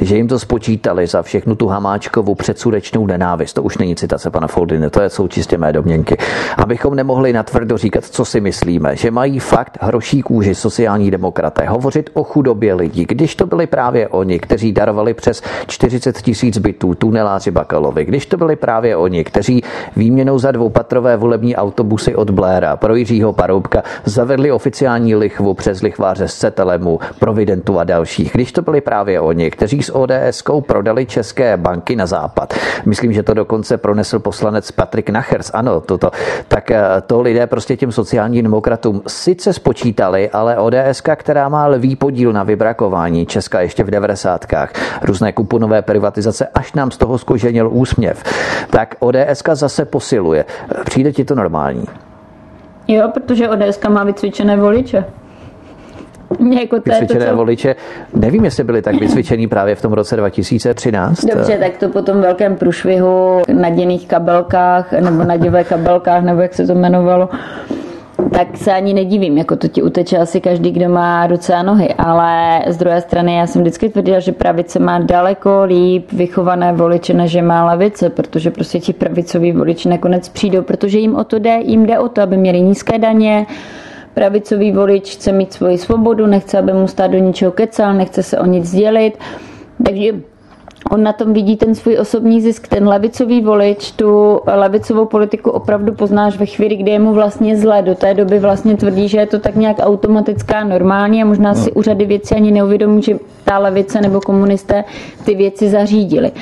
že jim to spočítali za všechnu tu hamáčkovou předsudečnou nenávist. To už není citace pana Foldiny, to jsou čistě mé domněnky. Abychom nemohli natvrdo říkat, co si myslíme, že mají fakt hroší kůži sociální demokraté, hovořit o chudobě lidí, když to byli právě oni, kteří darovali přes 40 tisíc bytů tuneláři Bakalovi, když to byli právě oni, kteří výměnou za dvoupatrové volební autobusy od Blaira pro Jiřího Paroubka zavedli oficiální lichvu přes lichváře z Cetelemu, Providentu a dalších, když to byli právě oni, kteří s ODS prodali české banky na západ. Myslím, že to dokonce pronesl poslanec Patrik Nachers. Ano, toto. Tak eh, to lidé prostě těm sociálním demokratům sice spočítali, ale ODS, která má lvý podíl na vybrakování Česka ještě v 90. různé kuponové privatizace, až nám z toho skoženil úsměv, tak ODS zase posiluje. Přijde ti to normální? Jo, protože ODS má vycvičené voliče. Jako to vycvičené to, co... voliče. Nevím, jestli byli tak vycvičení právě v tom roce 2013. Dobře, tak to po tom velkém průšvihu na děných kabelkách nebo na divé kabelkách, nebo jak se to jmenovalo, tak se ani nedivím, jako to ti uteče asi každý, kdo má ruce a nohy, ale z druhé strany já jsem vždycky tvrdila, že pravice má daleko líp vychované voliče, než má levice, protože prostě ti pravicoví voliči nakonec přijdou, protože jim o to jde, jim jde o to, aby měli nízké daně, Pravicový volič chce mít svoji svobodu, nechce, aby mu stát do ničeho kecal, nechce se o nic dělit. Takže on na tom vidí ten svůj osobní zisk. Ten levicový volič, tu levicovou politiku opravdu poznáš ve chvíli, kdy je mu vlastně zle. Do té doby vlastně tvrdí, že je to tak nějak automatická, normální a možná si u řady věcí ani neuvědomí, že ta levice nebo komunisté ty věci zařídili.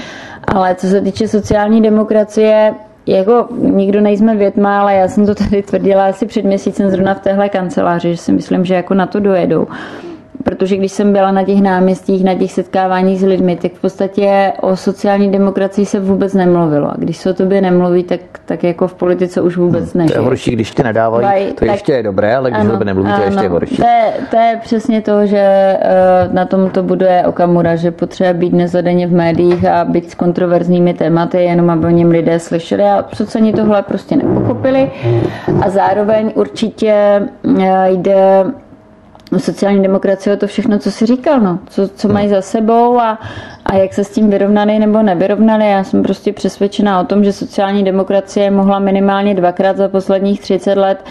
Ale co se týče sociální demokracie, jako nikdo nejsme větma, ale já jsem to tady tvrdila asi před měsícem zrovna v téhle kanceláři, že si myslím, že jako na to dojedou protože když jsem byla na těch náměstích, na těch setkáváních s lidmi, tak v podstatě o sociální demokracii se vůbec nemluvilo. A když se o tobě nemluví, tak, tak jako v politice už vůbec ne. To je horší, když tě nedávají, Baj, to tak, ještě je dobré, ale když ano, o tobě nemluví, to je ještě horší. To je, to je přesně to, že uh, na tom to buduje Okamura, že potřebuje být nezadeně v médiích a být s kontroverzními tématy, jenom aby o něm lidé slyšeli a sociální tohle prostě nepochopili. A zároveň určitě uh, jde sociální demokracie to všechno, co si říkal, no. co, co mají za sebou a, a jak se s tím vyrovnali nebo nevyrovnali. Já jsem prostě přesvědčená o tom, že sociální demokracie mohla minimálně dvakrát za posledních 30 let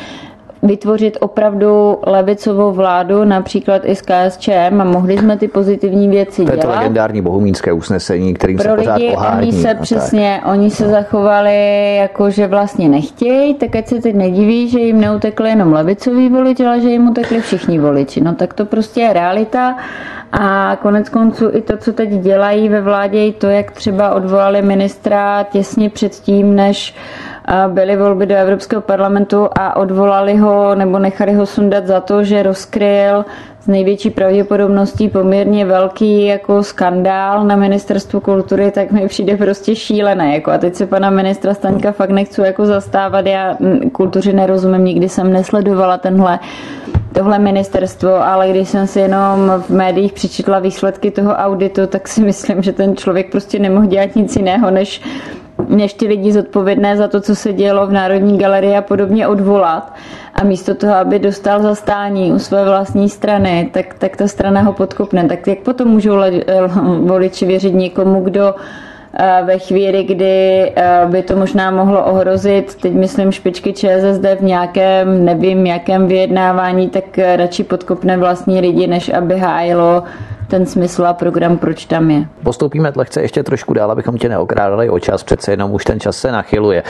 vytvořit opravdu levicovou vládu, například i s KSČM a mohli jsme ty pozitivní věci dělat. To je to legendární bohumínské usnesení, kterým Pro se pořád lidi, pohádní. Oni se přesně, tak. oni se zachovali jako, že vlastně nechtějí, tak ať se teď nediví, že jim neutekli jenom levicoví voliči, ale že jim utekli všichni voliči. No tak to prostě je realita a konec konců i to, co teď dělají ve vládě, i to, jak třeba odvolali ministra těsně předtím, než byly volby do Evropského parlamentu a odvolali ho nebo nechali ho sundat za to, že rozkryl s největší pravděpodobností poměrně velký jako skandál na ministerstvu kultury, tak mi přijde prostě šílené. Jako a teď se pana ministra Staňka fakt nechci jako zastávat. Já kultuři nerozumím, nikdy jsem nesledovala tenhle tohle ministerstvo, ale když jsem si jenom v médiích přečetla výsledky toho auditu, tak si myslím, že ten člověk prostě nemohl dělat nic jiného, než než ty lidi zodpovědné za to, co se dělo v Národní galerii a podobně odvolat. A místo toho, aby dostal zastání u své vlastní strany, tak, tak ta strana ho podkopne. Tak jak potom můžou voliči věřit někomu, kdo eh, ve chvíli, kdy eh, by to možná mohlo ohrozit, teď myslím špičky ČSSD v nějakém, nevím, jakém vyjednávání, tak radši podkopne vlastní lidi, než aby hájilo ten smysl a program, proč tam je. Postoupíme lehce ještě trošku dál, abychom tě neokrádali o čas, přece jenom už ten čas se nachyluje.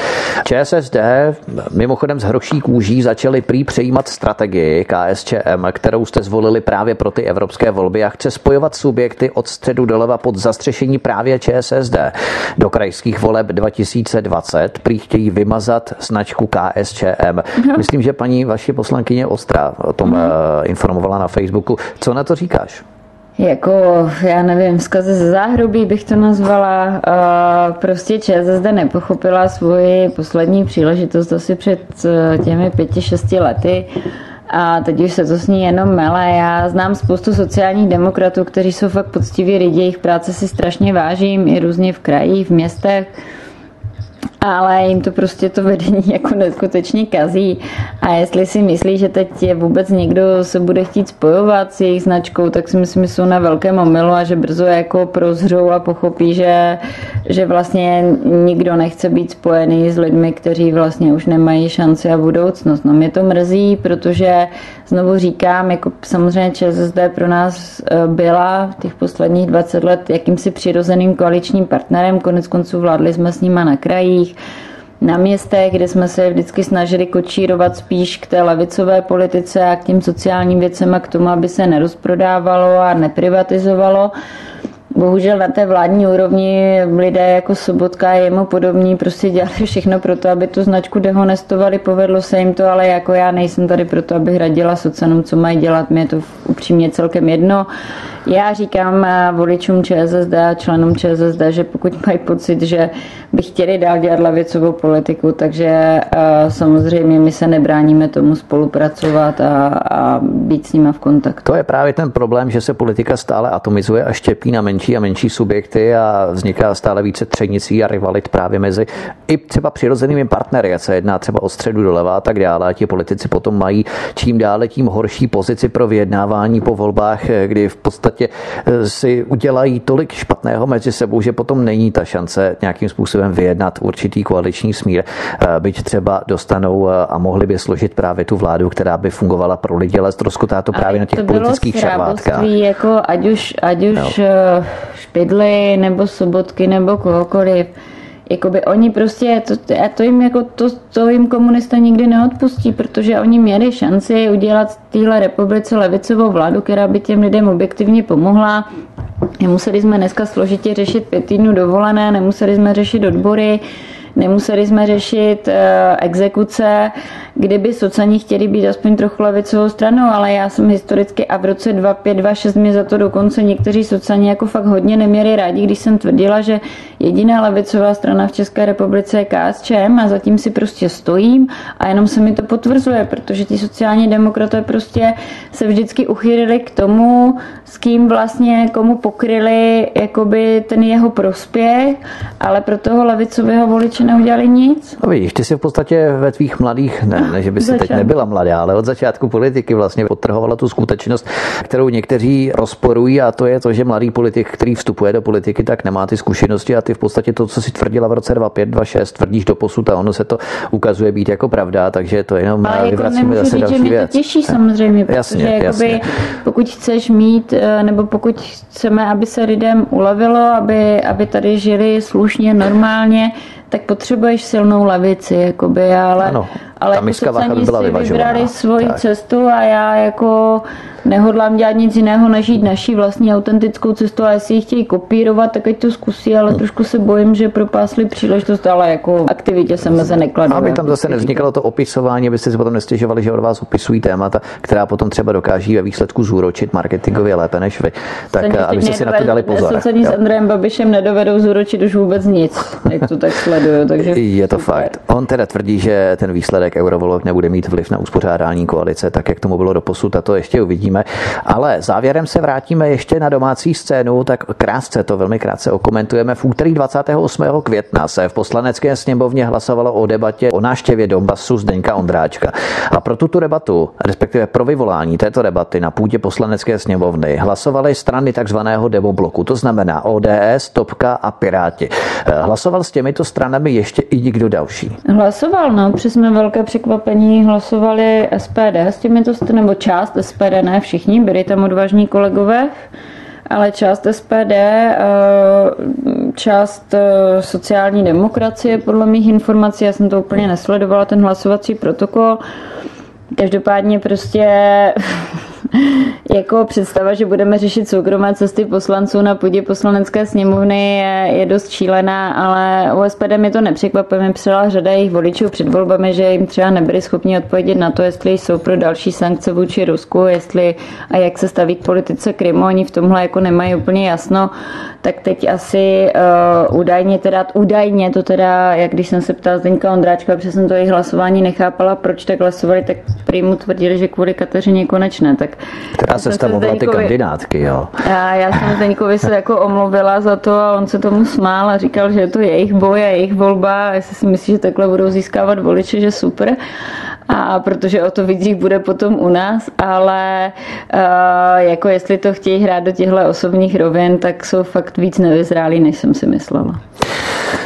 ČSSD mimochodem z hroší kůží začali prý přejímat strategii KSČM, kterou jste zvolili právě pro ty evropské volby a chce spojovat subjekty od středu doleva pod zastřešení právě ČSSD. Do krajských voleb 2020 prý chtějí vymazat značku KSČM. No. Myslím, že paní vaši poslankyně Ostra o tom no. informovala na Facebooku. Co na to říkáš? Jako, já nevím, zkazy ze záhrobí bych to nazvala. Prostě ČSSD nepochopila svoji poslední příležitost asi před e, těmi pěti, šesti lety. A teď už se to s ní jenom mele. Já znám spoustu sociálních demokratů, kteří jsou fakt poctiví lidi, jejich práce si strašně vážím, i různě v krajích, v městech ale jim to prostě to vedení jako neskutečně kazí. A jestli si myslí, že teď je vůbec někdo se bude chtít spojovat s jejich značkou, tak si myslím, že jsou na velkém omylu a že brzo jako prozřou a pochopí, že, že vlastně nikdo nechce být spojený s lidmi, kteří vlastně už nemají šanci a budoucnost. No mě to mrzí, protože znovu říkám, jako samozřejmě ČSSD pro nás e, byla v těch posledních 20 let jakýmsi přirozeným koaličním partnerem, konec konců vládli jsme s nima na krajích, na městech, kde jsme se vždycky snažili kočírovat spíš k té levicové politice a k těm sociálním věcem a k tomu, aby se nerozprodávalo a neprivatizovalo. Bohužel na té vládní úrovni lidé jako Sobotka a jemu podobní prostě dělali všechno pro to, aby tu značku dehonestovali, povedlo se jim to, ale jako já nejsem tady proto, abych radila socanům, co mají dělat, mě je to upřímně celkem jedno. Já říkám eh, voličům ČSSD a členům ČSSD, že pokud mají pocit, že by chtěli dál dělat lavicovou politiku, takže eh, samozřejmě my se nebráníme tomu spolupracovat a, a být s nimi v kontaktu. To je právě ten problém, že se politika stále atomizuje a štěpí na menší a menší subjekty a vzniká stále více třenicí a rivalit právě mezi i třeba přirozenými partnery, a se jedná třeba o středu doleva a tak dále. A ti politici potom mají čím dále tím horší pozici pro vyjednávání po volbách, eh, kdy v podstatě podstatě eh, si udělají tolik špatného mezi sebou, že potom není ta šance nějakým způsobem vyjednat určitý koaliční smír, eh, byť třeba dostanou eh, a mohli by složit právě tu vládu, která by fungovala pro lidi, ale ztroskotá to právě na těch politických šarvátkách. Jako ať už, ať už no. špidly nebo sobotky nebo kohokoliv jakoby oni prostě, to, to jim jako to, to jim komunista nikdy neodpustí, protože oni měli šanci udělat téhle republice levicovou vládu, která by těm lidem objektivně pomohla. Nemuseli jsme dneska složitě řešit pět týdnů dovolené, nemuseli jsme řešit odbory, nemuseli jsme řešit uh, exekuce, kdyby socani chtěli být aspoň trochu levicovou stranou, ale já jsem historicky a v roce 2526 mě za to dokonce někteří socani jako fakt hodně neměli rádi, když jsem tvrdila, že jediná levicová strana v České republice je KSČM a zatím si prostě stojím a jenom se mi to potvrzuje, protože ti sociální demokraté prostě se vždycky uchýlili k tomu, s kým vlastně komu pokryli jakoby ten jeho prospěch, ale pro toho levicového voliče neudělali nic. No vidíš, ty si v podstatě ve tvých mladých, ne, ne že by si teď nebyla mladá, ale od začátku politiky vlastně podtrhovala tu skutečnost, kterou někteří rozporují a to je to, že mladý politik, který vstupuje do politiky, tak nemá ty zkušenosti a ty v podstatě to, co si tvrdila v roce 25, 26, tvrdíš do posud a ono se to ukazuje být jako pravda, takže to jenom ale jako vyvracíme zase říct, další že věc. to těší samozřejmě, protože jasně, jakoby, jasně. pokud chceš mít, eh, nebo pokud chceme, aby se lidem ulevilo, aby, aby tady žili slušně, normálně, tak potřebuješ silnou levici, jakoby, ale, ano, ale jako sociální si vybrali svoji tak. cestu a já jako nehodlám dělat nic jiného, než jít naší vlastní autentickou cestu a jestli ji chtějí kopírovat, tak ať to zkusí, ale hmm. trošku se bojím, že propásli příležitost, ale jako aktivitě se meze nekladu. Aby tam zase nevznikalo to opisování, abyste si potom nestěžovali, že od vás opisují témata, která potom třeba dokáží ve výsledku zúročit marketingově lépe než vy. Tak abyste si na to dali pozor. Sociální s Andrejem Babišem nedovedou zúročit už vůbec nic, jak to tak sleduju. Takže je to fakt. On teda tvrdí, že ten výsledek eurovolok nebude mít vliv na uspořádání koalice, tak jak tomu bylo do posud, a to ještě uvidíme uvidíme. Ale závěrem se vrátíme ještě na domácí scénu, tak krátce to velmi krátce okomentujeme. V úterý 28. května se v poslanecké sněmovně hlasovalo o debatě o náštěvě Donbasu Zdeňka Ondráčka. A pro tuto debatu, respektive pro vyvolání této debaty na půdě poslanecké sněmovny hlasovaly strany takzvaného demobloku, to znamená ODS, Topka a Piráti. Hlasoval s těmito stranami ještě i nikdo další? Hlasoval, no, přes jsme velké překvapení hlasovali SPD s těmito, nebo část SPD, ne všichni, byli tam odvážní kolegové. ale část SPD, část sociální demokracie, podle mých informací, já jsem to úplně nesledovala, ten hlasovací protokol, Každopádně prostě jako představa, že budeme řešit soukromé cesty poslanců na půdě poslanecké sněmovny je, je dost šílená, ale u SPD mi to nepřekvapuje. Mi psala řada jejich voličů před volbami, že jim třeba nebyli schopni odpovědět na to, jestli jsou pro další sankce vůči Rusku, jestli a jak se staví k politice Krymu. Oni v tomhle jako nemají úplně jasno tak teď asi uh, údajně teda, údajně to teda, jak když jsem se ptala Zdeňka Ondráčka, protože jsem to jejich hlasování nechápala, proč tak hlasovali, tak prý mu tvrdili, že kvůli Kateřině konečné. Tak Která se stavovala ty kandidátky, jo. A já jsem Zdeňkovi se jako omluvila za to a on se tomu smál a říkal, že je to jejich boj a jejich volba a jestli si myslí, že takhle budou získávat voliče, že super a protože o to víc bude potom u nás, ale uh, jako jestli to chtějí hrát do těchto osobních rovin, tak jsou fakt víc nevyzrálí, než jsem si myslela.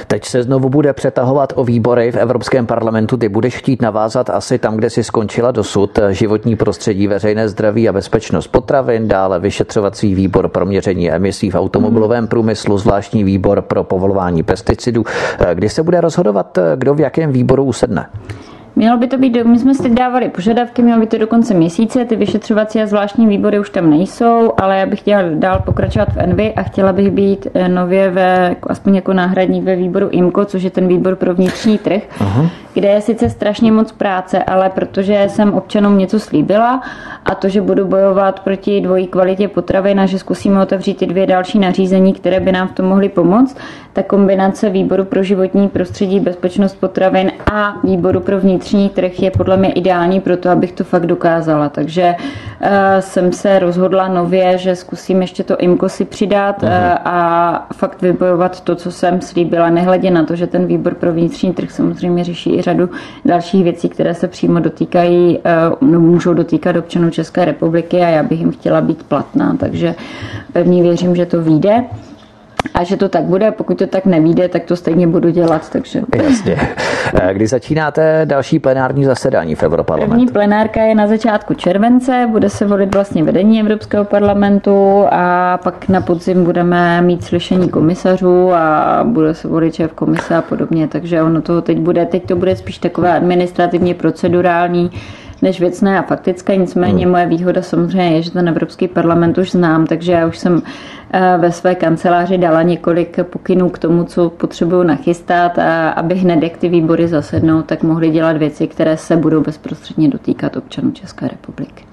Teď se znovu bude přetahovat o výbory v Evropském parlamentu. Ty budeš chtít navázat asi tam, kde si skončila dosud životní prostředí, veřejné zdraví a bezpečnost potravin, dále vyšetřovací výbor pro měření emisí v automobilovém průmyslu, zvláštní výbor pro povolování pesticidů. Kdy se bude rozhodovat, kdo v jakém výboru usedne? Mělo by to být, my jsme si dávali požadavky, mělo by to do konce měsíce, ty vyšetřovací a zvláštní výbory už tam nejsou, ale já bych chtěla dál pokračovat v Envy a chtěla bych být eh, nově ve, aspoň jako náhradník ve výboru IMCO, což je ten výbor pro vnitřní trh, Aha. kde je sice strašně moc práce, ale protože jsem občanům něco slíbila a to, že budu bojovat proti dvojí kvalitě potravin a že zkusíme otevřít ty dvě další nařízení, které by nám v tom mohly pomoct, ta kombinace výboru pro životní prostředí, bezpečnost potravin a výboru pro vnitřní trh je podle mě ideální pro to, abych to fakt dokázala. Takže uh, jsem se rozhodla nově, že zkusím ještě to IMKO si přidat uh, a fakt vybojovat to, co jsem slíbila, nehledě na to, že ten výbor pro vnitřní trh samozřejmě řeší i řadu dalších věcí, které se přímo dotýkají, uh, můžou dotýkat občanů České republiky a já bych jim chtěla být platná, takže pevně věřím, že to vyjde a že to tak bude, pokud to tak nevíde, tak to stejně budu dělat. Takže... Jasně. Kdy začínáte další plenární zasedání v Evroparlamentu? První plenárka je na začátku července, bude se volit vlastně vedení Evropského parlamentu a pak na podzim budeme mít slyšení komisařů a bude se volit šéf komise a podobně, takže ono to teď bude, teď to bude spíš takové administrativně procedurální, než věcné a faktické. Nicméně hmm. moje výhoda samozřejmě je, že ten Evropský parlament už znám, takže já už jsem eh, ve své kanceláři dala několik pokynů k tomu, co potřebuju nachystat, a aby hned, jak ty výbory zasednou, tak mohli dělat věci, které se budou bezprostředně dotýkat občanů České republiky.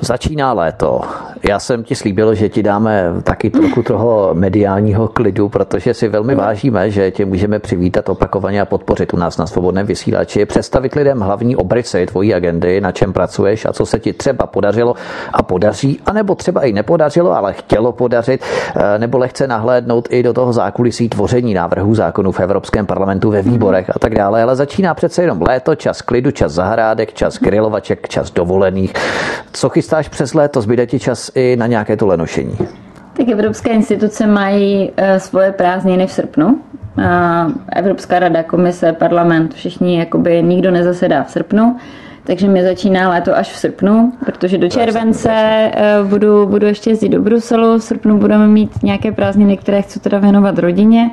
Začíná léto. Já jsem ti slíbil, že ti dáme taky trochu toho mediálního klidu, protože si velmi vážíme, že tě můžeme přivítat opakovaně a podpořit u nás na svobodném vysílači, představit lidem hlavní obrysy tvojí agendy, na čem pracuješ a co se ti třeba podařilo a podaří, anebo třeba i nepodařilo, ale chtělo podařit, eh, nebo lehce nahlédnout i do toho zákulisí tvoření návrhů zákonů v Evropském parlamentu ve výborech a tak dále. Ale začíná přece jenom léto, čas klidu, čas zahrádek, čas grilovaček, čas dovolených. Co chystáš přes léto? Zbyde ti čas i na nějaké to lenošení? Tak evropské instituce mají eh, svoje prázdniny v srpnu. Evropská rada, komise, parlament, všichni, jakoby nikdo nezasedá v srpnu. Takže mi začíná léto až v srpnu, protože do července eh, budu, budu ještě jezdit do Bruselu. V srpnu budeme mít nějaké prázdniny, které chci teda věnovat rodině.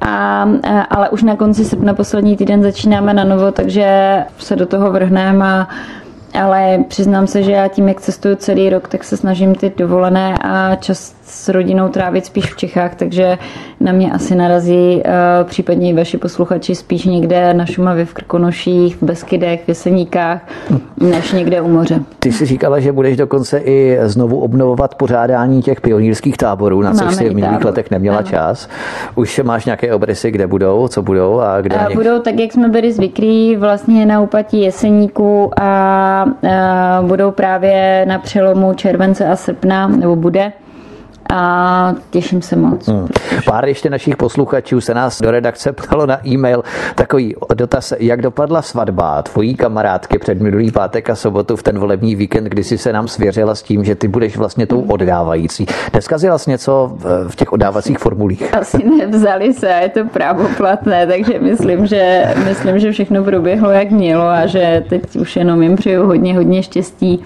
A, eh, ale už na konci srpna poslední týden začínáme na novo, takže se do toho vrhneme a ale přiznám se, že já tím, jak cestuju celý rok, tak se snažím ty dovolené a čas s rodinou trávit spíš v Čechách, takže na mě asi narazí uh, případně i vaši posluchači spíš někde na Šumavě v Krkonoších, v Beskydech, v Jeseníkách, než někde u moře. Ty jsi říkala, že budeš dokonce i znovu obnovovat pořádání těch pionýrských táborů, na což si v minulých letech neměla ano. čas. Už máš nějaké obrysy, kde budou, co budou a kde? A něk... Budou tak, jak jsme byli zvyklí, vlastně na úpatí Jeseníku a, a budou právě na přelomu července a srpna, nebo bude a těším se moc. Hmm. Pár ještě našich posluchačů se nás do redakce ptalo na e-mail takový dotaz, jak dopadla svatba tvojí kamarádky před minulý pátek a sobotu v ten volební víkend, kdy jsi se nám svěřila s tím, že ty budeš vlastně tou oddávající. Neskazila jsi něco v těch oddávacích formulích? Asi nevzali se a je to právoplatné, takže myslím, že, myslím, že všechno proběhlo jak mělo a že teď už jenom jim přeju hodně, hodně štěstí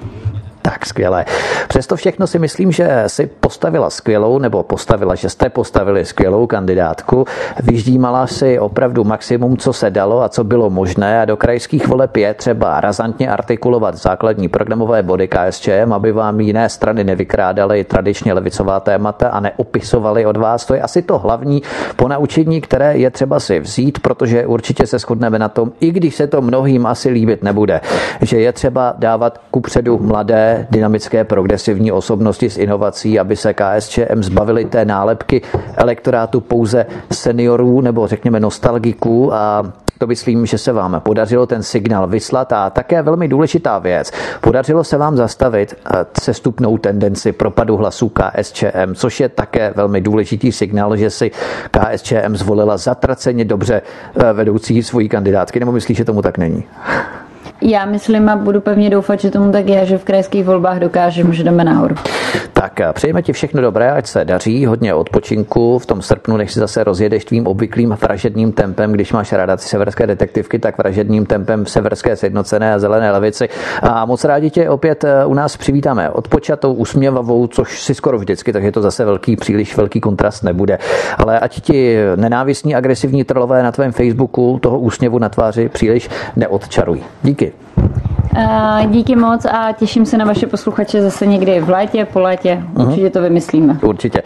Tak, skvělé. Přesto všechno si myslím, že si postavila skvělou, nebo postavila, že jste postavili skvělou kandidátku. Vyždímala si opravdu maximum, co se dalo a co bylo možné a do krajských voleb je třeba razantně artikulovat základní programové body KSČM, aby vám jiné strany nevykrádaly tradičně levicová témata a neopisovaly od vás. To je asi to hlavní ponaučení, které je třeba si vzít, protože určitě se shodneme na tom, i když se to mnohým asi líbit nebude, že je třeba dávat kupředu mladé, dynamické, progresivní osobnosti s inovací, aby se KSČM zbavili té nálepky elektorátu pouze seniorů nebo řekněme nostalgiků a to myslím, že se vám podařilo ten signál vyslat a také velmi důležitá věc. Podařilo se vám zastavit sestupnou tendenci propadu hlasů KSČM, což je také velmi důležitý signál, že si KSČM zvolila zatraceně dobře eh, vedoucí svojí kandidátky, nebo myslíš, že tomu tak není? Já myslím a budu pevně doufat, že tomu tak je, že v krajských volbách dokážeme, že jdeme nahoru. Tak přejeme ti všechno dobré, ať se daří, hodně odpočinku v tom srpnu, než si zase rozjedeš tvým obvyklým vražedným tempem, když máš ráda ty severské detektivky, tak vražedným tempem v severské sjednocené a zelené levici. A moc rádi tě opět eh, u nás přivítáme odpočatou, usměvavou, což si skoro vždycky, takže to zase velký, příliš velký kontrast nebude. Ale ať ti nenávistní, agresivní trolové na tvém Facebooku toho úsměvu na tváři příliš neodčarují. Díky. Eh, díky moc a těším se na vaše posluchače zase někdy v létě, po létě. Mhm. Určitě to vymyslíme. Určitě.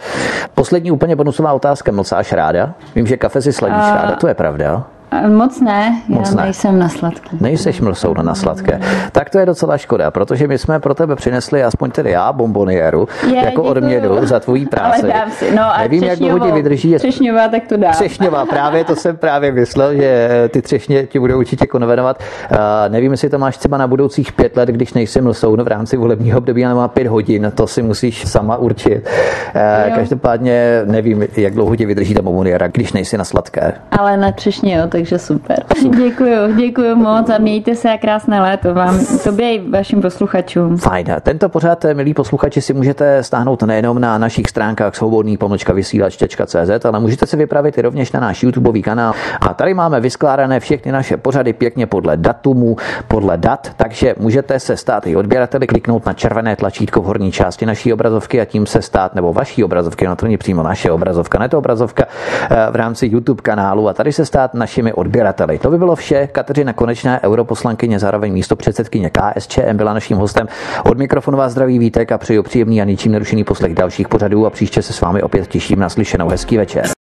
Poslední úplně bonusová otázka. Mlcáš ráda? Vím, že kafe si sladíš uh, ráda, to je pravda. Moc ne, Moc já ne. nejsem na sladké. Nejseš mlsou na sladké. Tak to je docela škoda, protože my jsme pro tebe přinesli, aspoň tedy já, bombonieru, je, jako děkuju. odměnu za tvojí práci. Ale dám si. No a Nevím, jak dlouho ti vydrží. Třešňová, tak to dám. Třešňová, právě to jsem právě myslel, že ty třešně ti budou určitě konvenovat. Uh, nevím, jestli to máš třeba na budoucích pět let, když nejsi mlsou no, v rámci volebního období, ale má pět hodin, to si musíš sama určit. Uh, každopádně nevím, jak dlouho ti vydrží ta bomboniera, když nejsi na sladké. Ale na třešně, jo, takže super. Děkuju, děkuju moc a mějte se a krásné léto vám, tobě i vašim posluchačům. Fajn. Tento pořád, milí posluchači, si můžete stáhnout nejenom na našich stránkách svobodný pomlčka vysílač.cz, ale můžete si vypravit i rovněž na náš YouTubeový kanál. A tady máme vyskládané všechny naše pořady pěkně podle datumu, podle dat, takže můžete se stát i odběrateli, kliknout na červené tlačítko v horní části naší obrazovky a tím se stát, nebo vaší obrazovky, na to není přímo naše obrazovka, ne to obrazovka eh, v rámci YouTube kanálu a tady se stát našimi odběrateli. To by bylo vše. Kateřina Konečná, europoslankyně, zároveň místo předsedkyně KSČM, byla naším hostem. Od mikrofonu vás zdraví vítek a přeju příjemný a ničím nerušený poslech dalších pořadů a příště se s vámi opět těším na slyšenou. Hezký večer.